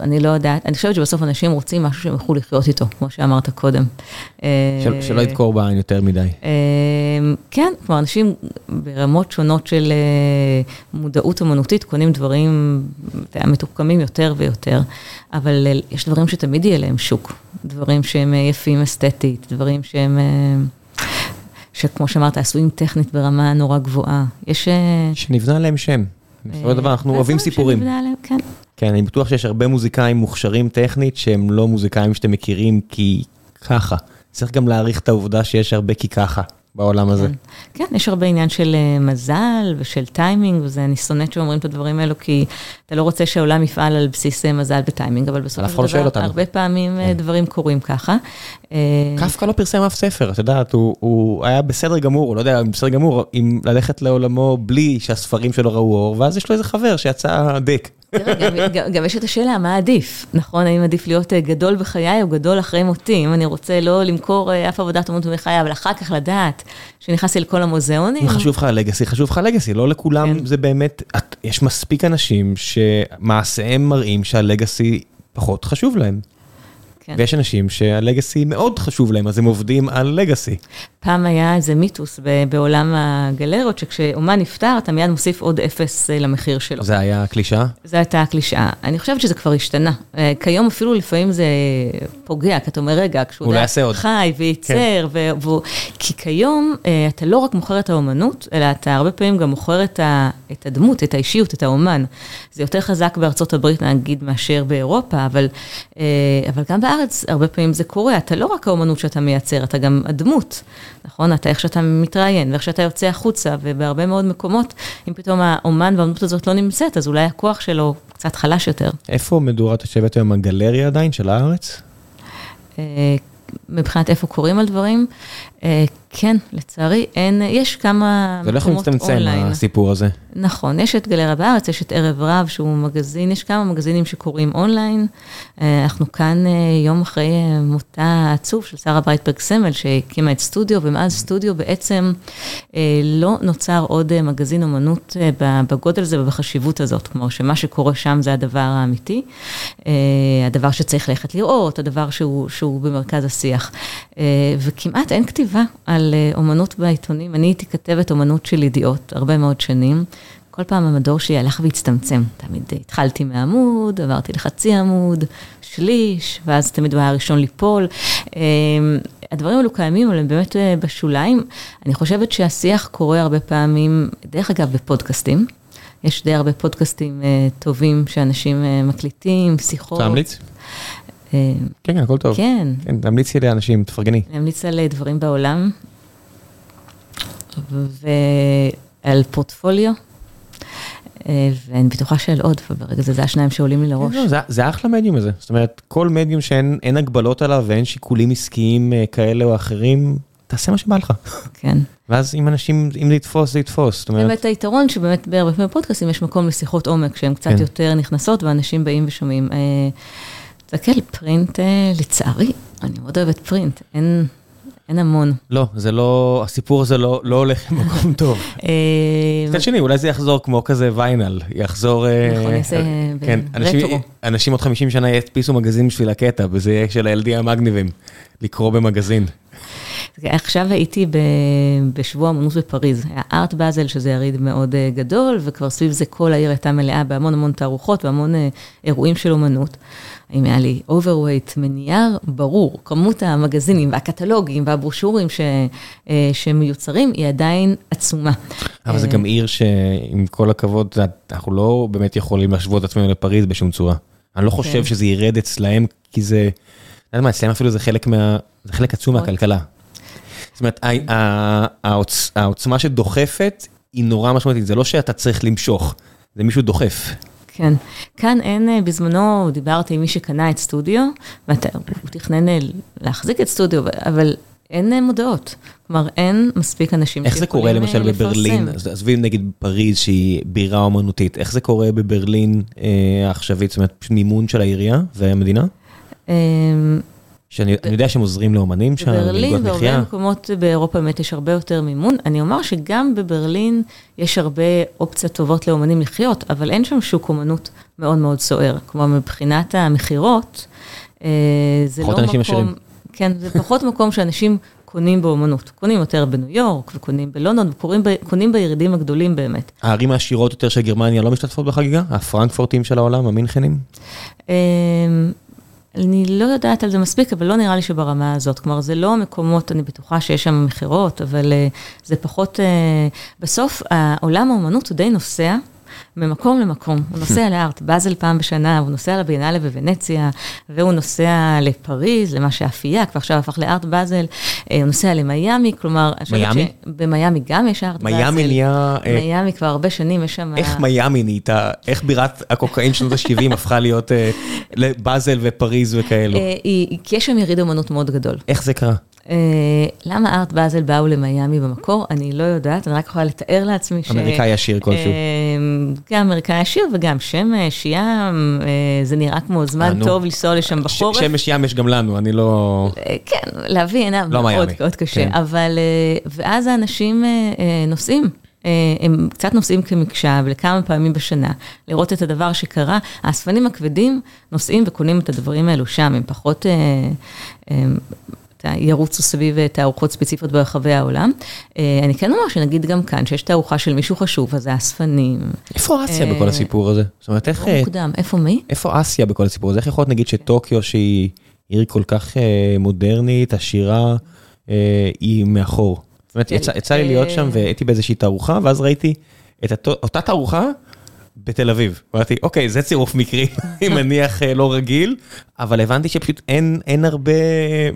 אני לא יודעת, אני חושבת שבסוף אנשים רוצים משהו שהם יוכלו לחיות איתו, כמו שאמרת קודם. שלא ידקור בעין יותר מדי. כן, כלומר, אנשים ברמות שונות של מודעות אמנותית קונים דברים מתוחכמים יותר ויותר, אבל יש דברים שתמיד יהיה להם שוק, דברים שהם יפים אסתטית, דברים שהם... שכמו שאמרת, עשויים טכנית ברמה נורא גבוהה. יש... שנבנה להם שם. בסופו של דבר אנחנו אוהבים סיפורים. כן. כן, אני בטוח שיש הרבה מוזיקאים מוכשרים טכנית שהם לא מוזיקאים שאתם מכירים כי ככה. צריך גם להעריך את העובדה שיש הרבה כי ככה בעולם הזה. כן, יש הרבה עניין של מזל ושל טיימינג, ואני שונאת שאומרים את הדברים האלו, כי אתה לא רוצה שהעולם יפעל על בסיס מזל וטיימינג, אבל בסופו של דבר, הרבה פעמים דברים קורים ככה. קפקא לא פרסם אף ספר, את יודעת, הוא היה בסדר גמור, הוא לא יודע, בסדר גמור, אם ללכת לעולמו בלי שהספרים שלו ראו אור, ואז יש לו איזה חבר שיצא דק. גם יש את השאלה, מה עדיף? נכון, האם עדיף להיות גדול בחיי או גדול אחרי מותי? אם אני רוצה לא למכור אף עבודת אומנות בחיי, אבל אחר כך לדעת שנכנסתי לכל המוזיאונים. חשוב לך לגאסי, חשוב לך לגאסי, לא לכולם זה באמת, יש מספיק אנשים שמעשיהם מראים שהלגאסי פחות חשוב להם. ויש אנשים שהלגאסי מאוד חשוב להם, אז הם עובדים על לגאסי. פעם היה איזה מיתוס בעולם הגלריות, שכשאומן נפטר, אתה מיד מוסיף עוד אפס למחיר שלו. זה היה הקלישאה? זה הייתה הקלישאה. אני חושבת שזה כבר השתנה. כיום אפילו לפעמים זה פוגע, כי אתה אומר, רגע, כשהוא חי וייצר, כי כיום אתה לא רק מוכר את האומנות, אלא אתה הרבה פעמים גם מוכר את הדמות, את האישיות, את האומן. זה יותר חזק בארצות הברית, נגיד, מאשר באירופה, אבל גם בארץ הרבה פעמים זה קורה, אתה לא רק האומנות שאתה מייצר, אתה גם הדמות. נכון? אתה איך שאתה מתראיין, ואיך שאתה יוצא החוצה, ובהרבה מאוד מקומות, אם פתאום האומן והאומנות הזאת לא נמצאת, אז אולי הכוח שלו קצת חלש יותר. איפה מדורת יושבת היום, הגלריה עדיין של הארץ? מבחינת איפה קוראים על דברים, כן, לצערי, אין, יש כמה מקומות אונליין. זה לא יכול להצטמצם, הסיפור הזה. נכון, יש את גלריה בארץ, יש את ערב רב, שהוא מגזין, יש כמה מגזינים שקוראים אונליין. אנחנו כאן יום אחרי מותה העצוב של שרה ברייטברג סמל, שהקימה את סטודיו, ומאז סטודיו בעצם לא נוצר עוד מגזין אומנות בגודל הזה ובחשיבות הזאת. כלומר, שמה שקורה שם זה הדבר האמיתי, הדבר שצריך ללכת לראות, הדבר שהוא, שהוא במרכז השיח. וכמעט אין כתיבה על אומנות בעיתונים. אני הייתי כתבת אומנות של ידיעות הרבה מאוד שנים. כל פעם המדור שלי הלך והצטמצם. תמיד התחלתי מעמוד, עברתי לחצי עמוד, שליש, ואז תמיד הוא היה הראשון ליפול. הדברים האלו קיימים, אבל הם באמת בשוליים. אני חושבת שהשיח קורה הרבה פעמים, דרך אגב, בפודקאסטים. יש די הרבה פודקאסטים טובים שאנשים מקליטים, שיחות. להמליץ? כן, כן, הכל טוב. כן. כן, תמליצי לאנשים, תפרגני. אני אמליץ על דברים בעולם, ועל פורטפוליו, ואני בטוחה שעל עוד, וברגע זה, זה השניים שעולים לי לראש. זה אחלה מדיום הזה, זאת אומרת, כל מדיום שאין הגבלות עליו ואין שיקולים עסקיים כאלה או אחרים, תעשה מה שבא לך. כן. ואז אם אנשים, אם זה יתפוס, זה יתפוס. באמת היתרון שבאמת בהרבה פעמים בפודקאסטים יש מקום לשיחות עומק שהן קצת יותר נכנסות ואנשים באים ושומעים. תסתכל, פרינט, לצערי, אני מאוד אוהבת פרינט, אין אין המון. לא, זה לא, הסיפור הזה לא הולך למקום טוב. מצד שני, אולי זה יחזור כמו כזה ויינל, יחזור... נכון, יעשה רטרו. אנשים עוד 50 שנה ידפיסו מגזין בשביל הקטע, וזה יהיה של הילדים המגניבים, לקרוא במגזין. עכשיו הייתי בשבוע אמנות בפריז, היה ארט באזל, שזה יריד מאוד גדול, וכבר סביב זה כל העיר הייתה מלאה בהמון המון תערוכות והמון אירועים של אמנות. אם היה לי overweight מנייר, ברור, כמות המגזינים והקטלוגים והברושורים שמיוצרים היא עדיין עצומה. אבל זה גם עיר שעם כל הכבוד, אנחנו לא באמת יכולים להשוות את עצמנו לפריז בשום צורה. אני לא חושב שזה ירד אצלהם, כי זה, לא יודע מה, אצלהם אפילו זה חלק מה, זה חלק עצום מהכלכלה. זאת אומרת, העוצמה שדוחפת היא נורא משמעותית, זה לא שאתה צריך למשוך, זה מישהו דוחף. כן, כאן אין, בזמנו דיברתי עם מי שקנה את סטודיו, והוא תכנן להחזיק את סטודיו, אבל אין מודעות. כלומר, אין מספיק אנשים איך זה קורה למשל בברלין, עזבי נגיד פריז שהיא בירה אומנותית, איך זה קורה בברלין העכשווית, זאת אומרת, מימון של העירייה והמדינה? שאני יודע שהם עוזרים לאומנים שם, בברלין ובהרבה מקומות באירופה באמת יש הרבה יותר מימון. אני אומר שגם בברלין יש הרבה אופציות טובות לאומנים לחיות, אבל אין שם שוק אומנות מאוד מאוד סוער. כלומר, מבחינת המכירות, זה לא מקום... כן, זה פחות מקום שאנשים קונים באומנות. קונים יותר בניו יורק, וקונים בלונדון, וקונים בירידים הגדולים באמת. הערים העשירות יותר של גרמניה לא משתתפות בחגיגה? הפרנקפורטים של העולם, המינכנים? אני לא יודעת על זה מספיק, אבל לא נראה לי שברמה הזאת. כלומר, זה לא מקומות, אני בטוחה שיש שם מכירות, אבל זה פחות... בסוף, העולם האומנות הוא די נוסע ממקום למקום. הוא נוסע לארט באזל פעם בשנה, הוא נוסע לביאנלה בוונציה, והוא נוסע לפריז, למה שאפייה, כבר עכשיו הפך לארט באזל, הוא נוסע למיאמי, כלומר... מיאמי? במיאמי גם יש ארט באזל. מיאמי נהיה... מיאמי כבר הרבה שנים, יש שם... איך מיאמי נהייתה, איך בירת הקוקאין שנות ה-70 הפכה להיות לבאזל ופריז וכאלו? כי יש שם יריד אומנות מאוד גדול. איך זה קרה? למה ארט באזל באו למיאמי במקור? אני לא יודעת, אני רק יכולה לתאר לעצמי ש... אמריקאי עשיר כלשהו. גם אמריקאי עשיר וגם שמש, ים, זה נראה כמו זמן טוב לנסוע לשם בחורף. שמש ים יש גם לנו, אני לא... כן, להביא עיניו מאוד מאוד קשה, אבל... ואז האנשים נוסעים. הם קצת נוסעים כמקשב לכמה פעמים בשנה, לראות את הדבר שקרה. האספנים הכבדים נוסעים וקונים את הדברים האלו שם, הם פחות... ירוצו סביב תערוכות ספציפיות ברחבי העולם. אני כן אומר שנגיד גם כאן, שיש תערוכה של מישהו חשוב, אז זה האספנים. איפה אסיה בכל הסיפור הזה? זאת אומרת, איך... לא מוקדם, איפה מי? איפה אסיה בכל הסיפור הזה? איך יכול להיות נגיד שטוקיו, שהיא עיר כל כך מודרנית, עשירה, היא מאחור? זאת אומרת, יצא לי להיות שם והייתי באיזושהי תערוכה, ואז ראיתי את אותה תערוכה, בתל אביב. אמרתי, אוקיי, זה צירוף מקרי, אני מניח לא רגיל, אבל הבנתי שפשוט אין הרבה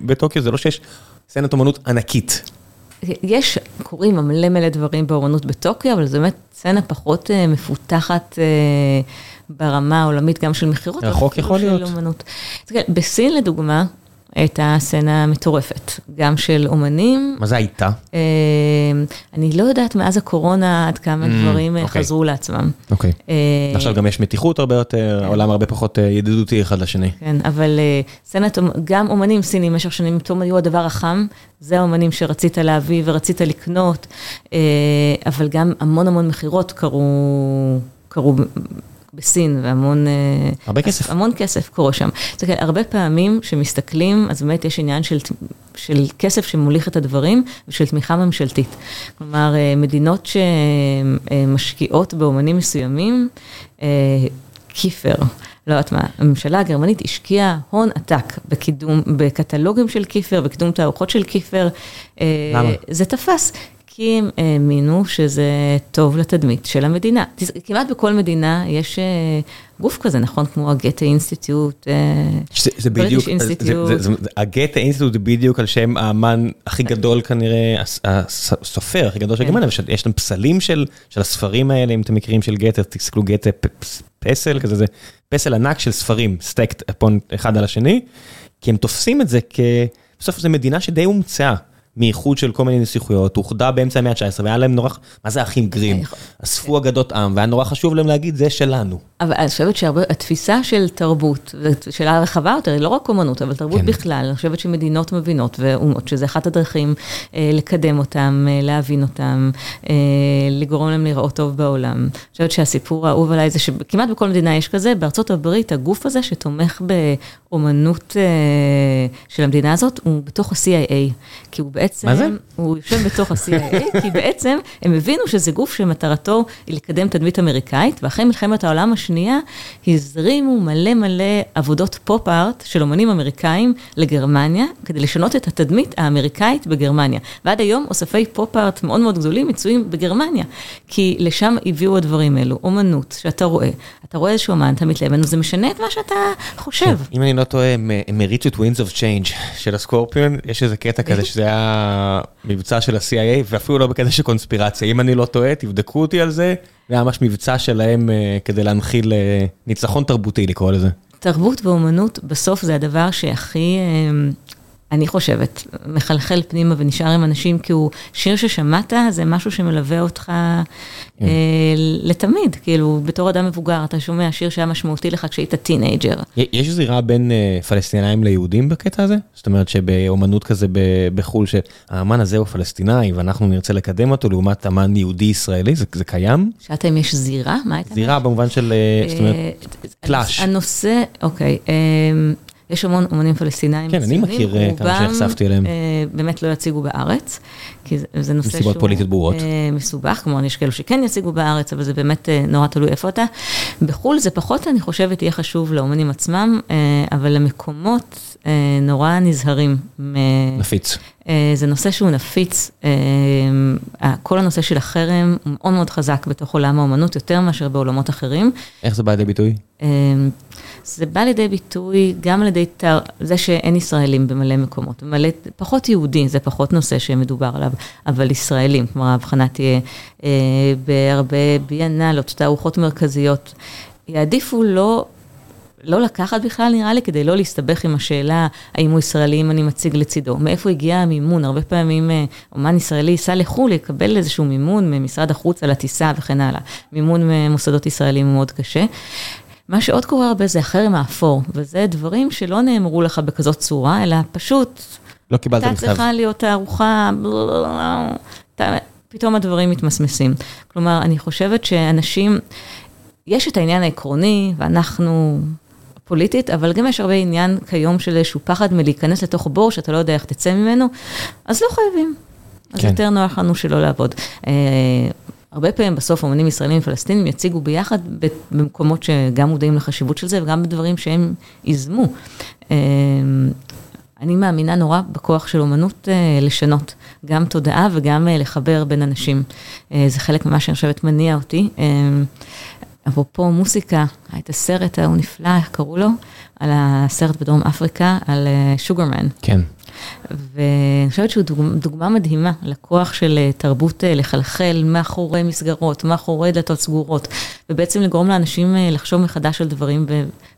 בטוקיו, זה לא שיש סצנת אומנות ענקית. יש, קורים מלא מלא דברים באומנות בטוקיו, אבל זו באמת סצנה פחות מפותחת ברמה העולמית, גם של מכירות. רחוק יכול להיות. בסין לדוגמה, הייתה סצנה מטורפת, גם של אומנים. מה זה הייתה? אני לא יודעת מאז הקורונה עד כמה דברים חזרו לעצמם. אוקיי. עכשיו גם יש מתיחות הרבה יותר, העולם הרבה פחות ידידותי אחד לשני. כן, אבל סצנת, גם אומנים סינים במשך שנים פתאום היו הדבר החם, זה האומנים שרצית להביא ורצית לקנות, אבל גם המון המון מכירות קרו. בסין, והמון... הרבה כסף. המון כסף קורה שם. זאת אומרת, הרבה פעמים שמסתכלים, אז באמת יש עניין של, של כסף שמוליך את הדברים, ושל תמיכה ממשלתית. כלומר, מדינות שמשקיעות באומנים מסוימים, כיפר. לא יודעת מה, הממשלה הגרמנית השקיעה הון עתק בקידום, בקטלוגים של כיפר, בקידום תערוכות של כיפר. למה? זה תפס. כי הם האמינו שזה טוב לתדמית של המדינה. כמעט בכל מדינה יש גוף כזה, נכון? כמו הגתה אינסטיטוט. זה בדיוק, ה Goethe Institut זה בדיוק על שם האמן הכי גדול כנראה, הסופר הכי גדול של גרמניה, יש שם פסלים של הספרים האלה, אם אתם מכירים של גתה, תסתכלו גתה פסל כזה, זה פסל ענק של ספרים, stacked אחד על השני, כי הם תופסים את זה כ... בסוף זו מדינה שדי הומצאה. מאיחוד של כל מיני נסיכויות, אוחדה באמצע המאה ה-19, והיה להם נורא, מה זה אחים גרים? אספו אגדות עם, והיה נורא חשוב להם להגיד, זה שלנו. אבל אני חושבת שהתפיסה של תרבות, ושאלה רחבה יותר, היא לא רק אומנות, אבל תרבות כן. בכלל, אני חושבת שמדינות מבינות, ואומות, שזה אחת הדרכים אה, לקדם אותם, אה, להבין אותם, אה, לגרום להם לראות טוב בעולם. אני חושבת שהסיפור האהוב עליי זה שכמעט בכל מדינה יש כזה, בארצות הברית, הגוף הזה שתומך באומנות אה, של המדינה הזאת, הוא בתוך ה-CIA, כי הוא בעצם... מה זה? הוא יושב בתוך ה-CIA, כי בעצם הם הבינו שזה גוף שמטרתו היא לקדם תדמית אמריקאית, ואחרי מלחמת העולם השנייה, הזרימו מלא מלא עבודות פופ-ארט של אומנים אמריקאים לגרמניה, כדי לשנות את התדמית האמריקאית בגרמניה. ועד היום אוספי פופ-ארט מאוד מאוד גדולים מצויים בגרמניה, כי לשם הביאו הדברים האלו, אומנות שאתה רואה, אתה רואה איזשהו אמן, אתה מתלהב, זה משנה את מה שאתה חושב. אם אני לא טועה, הם הריצו את Winds of Change של הסקורפיון, יש איזה קטע כזה שזה היה מבצע של ה-CIA, ואפילו לא בקטע של קונספירציה. אם אני לא טועה, תבדקו אותי על זה, זה היה ממש מבצע שלהם אה, כדי להנחיל אה, ניצחון תרבותי, לקרוא לזה. תרבות ואומנות, בסוף זה הדבר שהכי, אה, אני חושבת, מחלחל פנימה ונשאר עם אנשים, כי הוא שיר ששמעת, זה משהו שמלווה אותך אה, לתמיד, כאילו, בתור אדם מבוגר, אתה שומע שיר שהיה משמעותי לך כשהיית teenager. יש זירה בין אה, פלסטינאים ליהודים בקטע הזה? זאת אומרת שבאומנות כזה בחו"ל, שהאמן הזה הוא פלסטינאי ואנחנו נרצה לקדם אותו לעומת אמן יהודי-ישראלי, זה, זה קיים? שאלת אם יש זירה? מה הייתה? זירה במובן של, אה, זאת אומרת, clash. הנושא, אוקיי. יש המון אומנים פלסטינאים. כן, אני מכיר כמה שנחשפתי אליהם. באמת לא יציגו בארץ, כי זה נושא שהוא... מסיבות פוליטיות ברורות. מסובך, כלומר, יש כאלו שכן יציגו בארץ, אבל זה באמת נורא תלוי איפה אתה. בחו"ל זה פחות, אני חושבת, יהיה חשוב לאומנים עצמם, אבל למקומות נורא נזהרים. נפיץ. זה נושא שהוא נפיץ, כל הנושא של החרם הוא מאוד מאוד חזק בתוך עולם האומנות, יותר מאשר בעולמות אחרים. איך זה בא לידי ביטוי? זה בא לידי ביטוי גם על ידי תר... זה שאין ישראלים במלא מקומות, במלא, פחות יהודים, זה פחות נושא שמדובר עליו, אבל ישראלים, כלומר ההבחנה תהיה אה, בהרבה ביאנלות, תערוכות מרכזיות, יעדיפו לא... לא לקחת בכלל נראה לי, כדי לא להסתבך עם השאלה האם הוא ישראלי, אם אני מציג לצידו. מאיפה הגיע המימון? הרבה פעמים אומן ישראלי ייסע לחו"ל, יקבל איזשהו מימון ממשרד החוץ על הטיסה וכן הלאה. מימון ממוסדות ישראלים הוא מאוד קשה. מה שעוד קורה הרבה זה החרם האפור, וזה דברים שלא נאמרו לך בכזאת צורה, אלא פשוט... לא קיבלת מכתב. הייתה צריכה להיות תערוכה, פתאום הדברים מתמסמסים. כלומר, אני חושבת שאנשים, יש את העניין העקרוני, ואנחנו פוליטית, אבל גם יש הרבה עניין כיום של איזשהו פחד מלהיכנס לתוך בור שאתה לא יודע איך תצא ממנו, אז לא חייבים. אז כן. יותר נוח לנו שלא לעבוד. הרבה פעמים בסוף אמנים ישראלים ופלסטינים יציגו ביחד במקומות שגם מודעים לחשיבות של זה וגם בדברים שהם ייזמו. אני מאמינה נורא בכוח של אומנות לשנות, גם תודעה וגם לחבר בין אנשים. זה חלק ממה שאני חושבת מניע אותי. אפרופו מוסיקה, את הסרט ההוא נפלא, איך קראו לו? על הסרט בדרום אפריקה, על שוגרמן. כן. ואני חושבת שהוא דוגמה, דוגמה מדהימה לכוח של תרבות לחלחל מאחורי מסגרות, מאחורי דלתות סגורות, ובעצם לגרום לאנשים לחשוב מחדש על דברים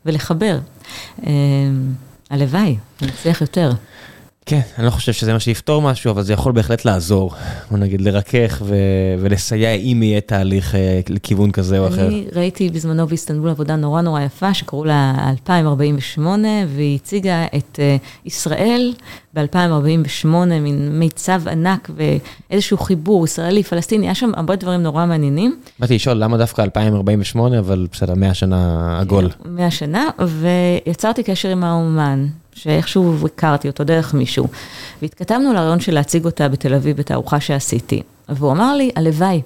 ולחבר. הלוואי, נצליח יותר. כן, אני לא חושב שזה מה שיפתור משהו, אבל זה יכול בהחלט לעזור. בוא נגיד, לרכך ו- ולסייע אם יהיה תהליך לכיוון כזה או אחר. אני ראיתי בזמנו באיסטנבול עבודה נורא נורא יפה, שקראו לה 2048, והיא הציגה את ישראל ב-2048, מין מיצב ענק ואיזשהו חיבור ישראלי, פלסטיני, היה שם הרבה דברים נורא מעניינים. באתי לשאול למה דווקא 2048, אבל בסדר, 100 שנה עגול. 100 שנה, ויצרתי קשר עם האומן. שאיכשהו הכרתי אותו דרך מישהו, והתכתבנו לרעיון של להציג אותה בתל אביב בתערוכה שעשיתי, והוא אמר לי, הלוואי.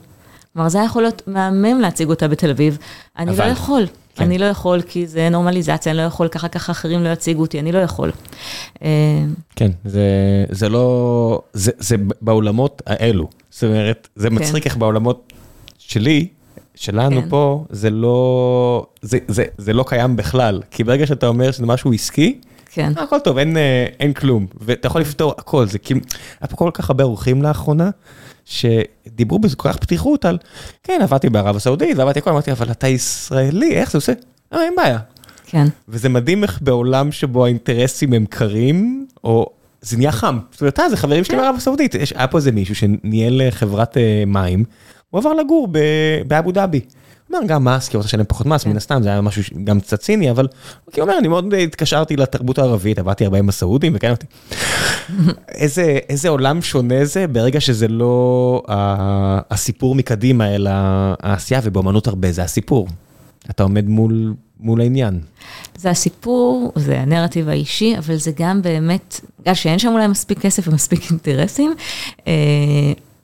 כלומר, זה היה יכול להיות מהמם להציג אותה בתל אביב, אני אבל, לא יכול. כן. אני לא יכול כי זה נורמליזציה, אני לא יכול, ככה ככה אחרים לא יציגו אותי, אני לא יכול. כן, זה, זה לא, זה, זה באולמות האלו. זאת אומרת, זה כן. מצחיק איך בעולמות שלי, שלנו כן. פה, זה לא, זה, זה, זה לא קיים בכלל. כי ברגע שאתה אומר שזה משהו עסקי, כן. הכל טוב, אין, אין כלום, ואתה יכול לפתור הכל, זה כאילו, היה פה כל כך הרבה אורחים לאחרונה, שדיברו בזה כל כך פתיחות על, כן, עבדתי בערב הסעודית, ועבדתי הכל, אמרתי, אבל אתה ישראלי, איך זה עושה? אה, אין בעיה. כן. וזה מדהים איך בעולם שבו האינטרסים הם קרים, או זה נהיה חם. זאת אומרת, אה, זה חברים שלי מערב הסעודית. יש- היה פה איזה מישהו שניהל אה, חברת אה, מים, הוא עבר לגור באבו דאבי. גם מס, כי הוא רוצה לשלם פחות מס, מן הסתם, זה היה משהו גם קצת ציני, אבל כי הוא אומר, אני מאוד התקשרתי לתרבות הערבית, עבדתי הרבה עם הסעודים, וכן אותי. איזה, עולם שונה זה ברגע שזה לא הסיפור מקדימה, אלא העשייה, ובאמנות הרבה זה הסיפור. אתה עומד מול, מול העניין. זה הסיפור, זה הנרטיב האישי, אבל זה גם באמת, בגלל שאין שם אולי מספיק כסף ומספיק אינטרסים, אה,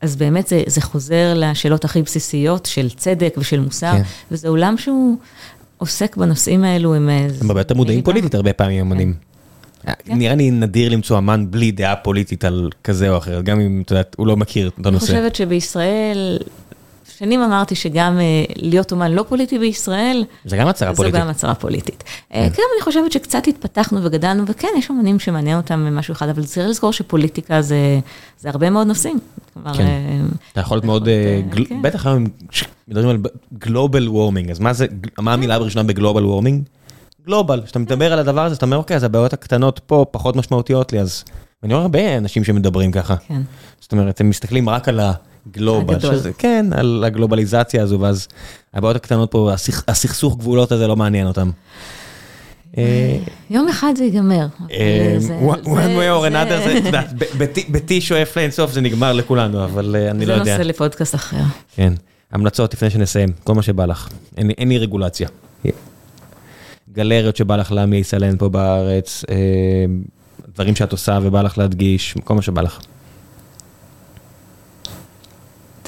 אז באמת זה, זה חוזר לשאלות הכי בסיסיות של צדק ושל מוסר, כן. וזה עולם שהוא עוסק בנושאים האלו עם... אה, הם הרבה יותר מודעים פוליטית הרבה פעמים אמנים. כן. נראה לי נדיר למצוא אמן בלי דעה פוליטית על כזה או אחר, גם אם את יודעת, הוא לא מכיר את אני הנושא. חושבת שבישראל, שנים אמרתי שגם אה, להיות אומן לא פוליטי בישראל, זה גם הצהרה זו פוליטית. גם הצהרה פוליטית. אה, כן, אני חושבת שקצת התפתחנו וגדלנו, וכן, יש אומנים שמעניין אותם ממשהו אחד, אבל צריך לזכור שפוליטיקה זה הרבה מאוד נושאים. כן. אה, אתה יכול להיות מאוד, אה, אה, כן. בטח היום מדברים על גלובל וורמינג, אז מה המילה הראשונה בגלובל וורמינג? גלובל, כשאתה מדבר על הדבר הזה, אתה אומר, אוקיי, אז הבעיות הקטנות פה פחות משמעותיות לי, אז אני רואה הרבה אנשים שמדברים ככה. כן. זאת אומרת, הם מסתכלים רק על הגלובל, הגדול. שזה, כן, על הגלובליזציה הזו, ואז הבעיות הקטנות פה, הסכ- הסכסוך גבולות הזה לא מעניין אותם. אה, יום אחד זה ייגמר. אה, זה- one זה- way or זה- another, זה, את יודעת, ביתי- שואף לאינסוף זה נגמר לכולנו, אבל אה, אני לא זה יודע. נושא לפודקאסט אחר. כן, המלצות לפני שנסיים, כל מה שבא לך, אין לי- רגולציה. גלריות שבא לך להעמיס עליהן פה בארץ, דברים שאת עושה ובא לך להדגיש, כל מה שבא לך.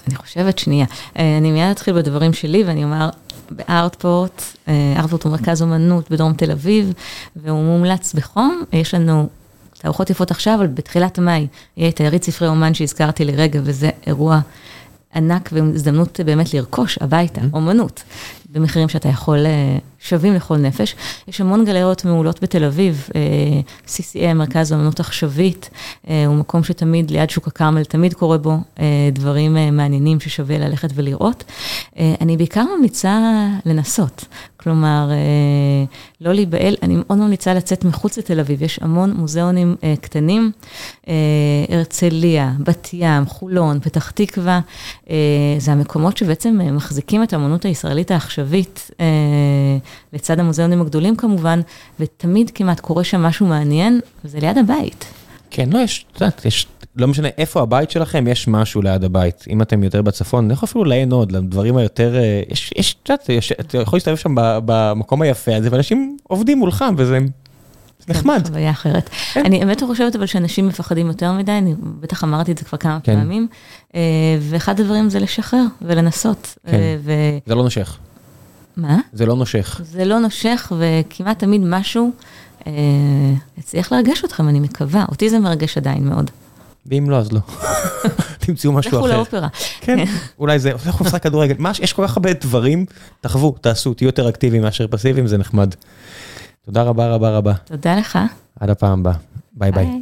אני חושבת שנייה. אה, אני מיד אתחיל בדברים שלי ואני אומר, בארטפורט, אה, ארטפורט הוא מרכז אומנות בדרום תל אביב, והוא מומלץ בחום. יש לנו תערוכות יפות עכשיו, אבל בתחילת מאי יהיה את היריד ספרי אומן שהזכרתי לרגע, וזה אירוע ענק והזדמנות באמת לרכוש הביתה, אומנות, במחירים שאתה יכול, אה, שווים לכל נפש. יש המון גלריות מעולות בתל אביב, אה, CCA, מרכז האומנות עכשווית, אה, הוא מקום שתמיד, ליד שוק הכרמל, תמיד קורה בו אה, דברים מעניינים ששווה ללכת ולראות. אני בעיקר ממליצה לנסות, כלומר, לא להיבהל, אני מאוד ממליצה לצאת מחוץ לתל אביב, יש המון מוזיאונים קטנים, הרצליה, בת ים, חולון, פתח תקווה, זה המקומות שבעצם מחזיקים את האמנות הישראלית העכשווית, לצד המוזיאונים הגדולים כמובן, ותמיד כמעט קורה שם משהו מעניין, וזה ליד הבית. כן, לא, יש, את יודעת, יש, לא משנה איפה הבית שלכם, יש משהו ליד הבית. אם אתם יותר בצפון, לכו אפילו לעין עוד, לדברים היותר, אה, יש, יש, את יודעת, אתה יכול להסתובב שם במקום היפה הזה, ואנשים עובדים מולך, וזה נחמד. חוויה אחרת. כן. אני באמת חושבת אבל שאנשים מפחדים יותר מדי, אני בטח אמרתי את זה כבר כמה כן. פעמים, אה, ואחד הדברים זה לשחרר ולנסות. כן. אה, ו- זה לא נושך, מה? זה לא נושך. זה לא נושך וכמעט תמיד משהו אה, לרגש אתכם, אני מקווה. אותי זה מרגש עדיין מאוד. ואם לא, אז לא. תמצאו משהו לכו אחר. לאופרה. כן, אולי זה, לכו לשחק כדורגל, יש כל כך הרבה דברים, תחוו, תעשו, תהיו יותר אקטיביים מאשר פסיביים, זה נחמד. תודה רבה רבה רבה, תודה לך. עד הפעם הבאה, ביי. ביי.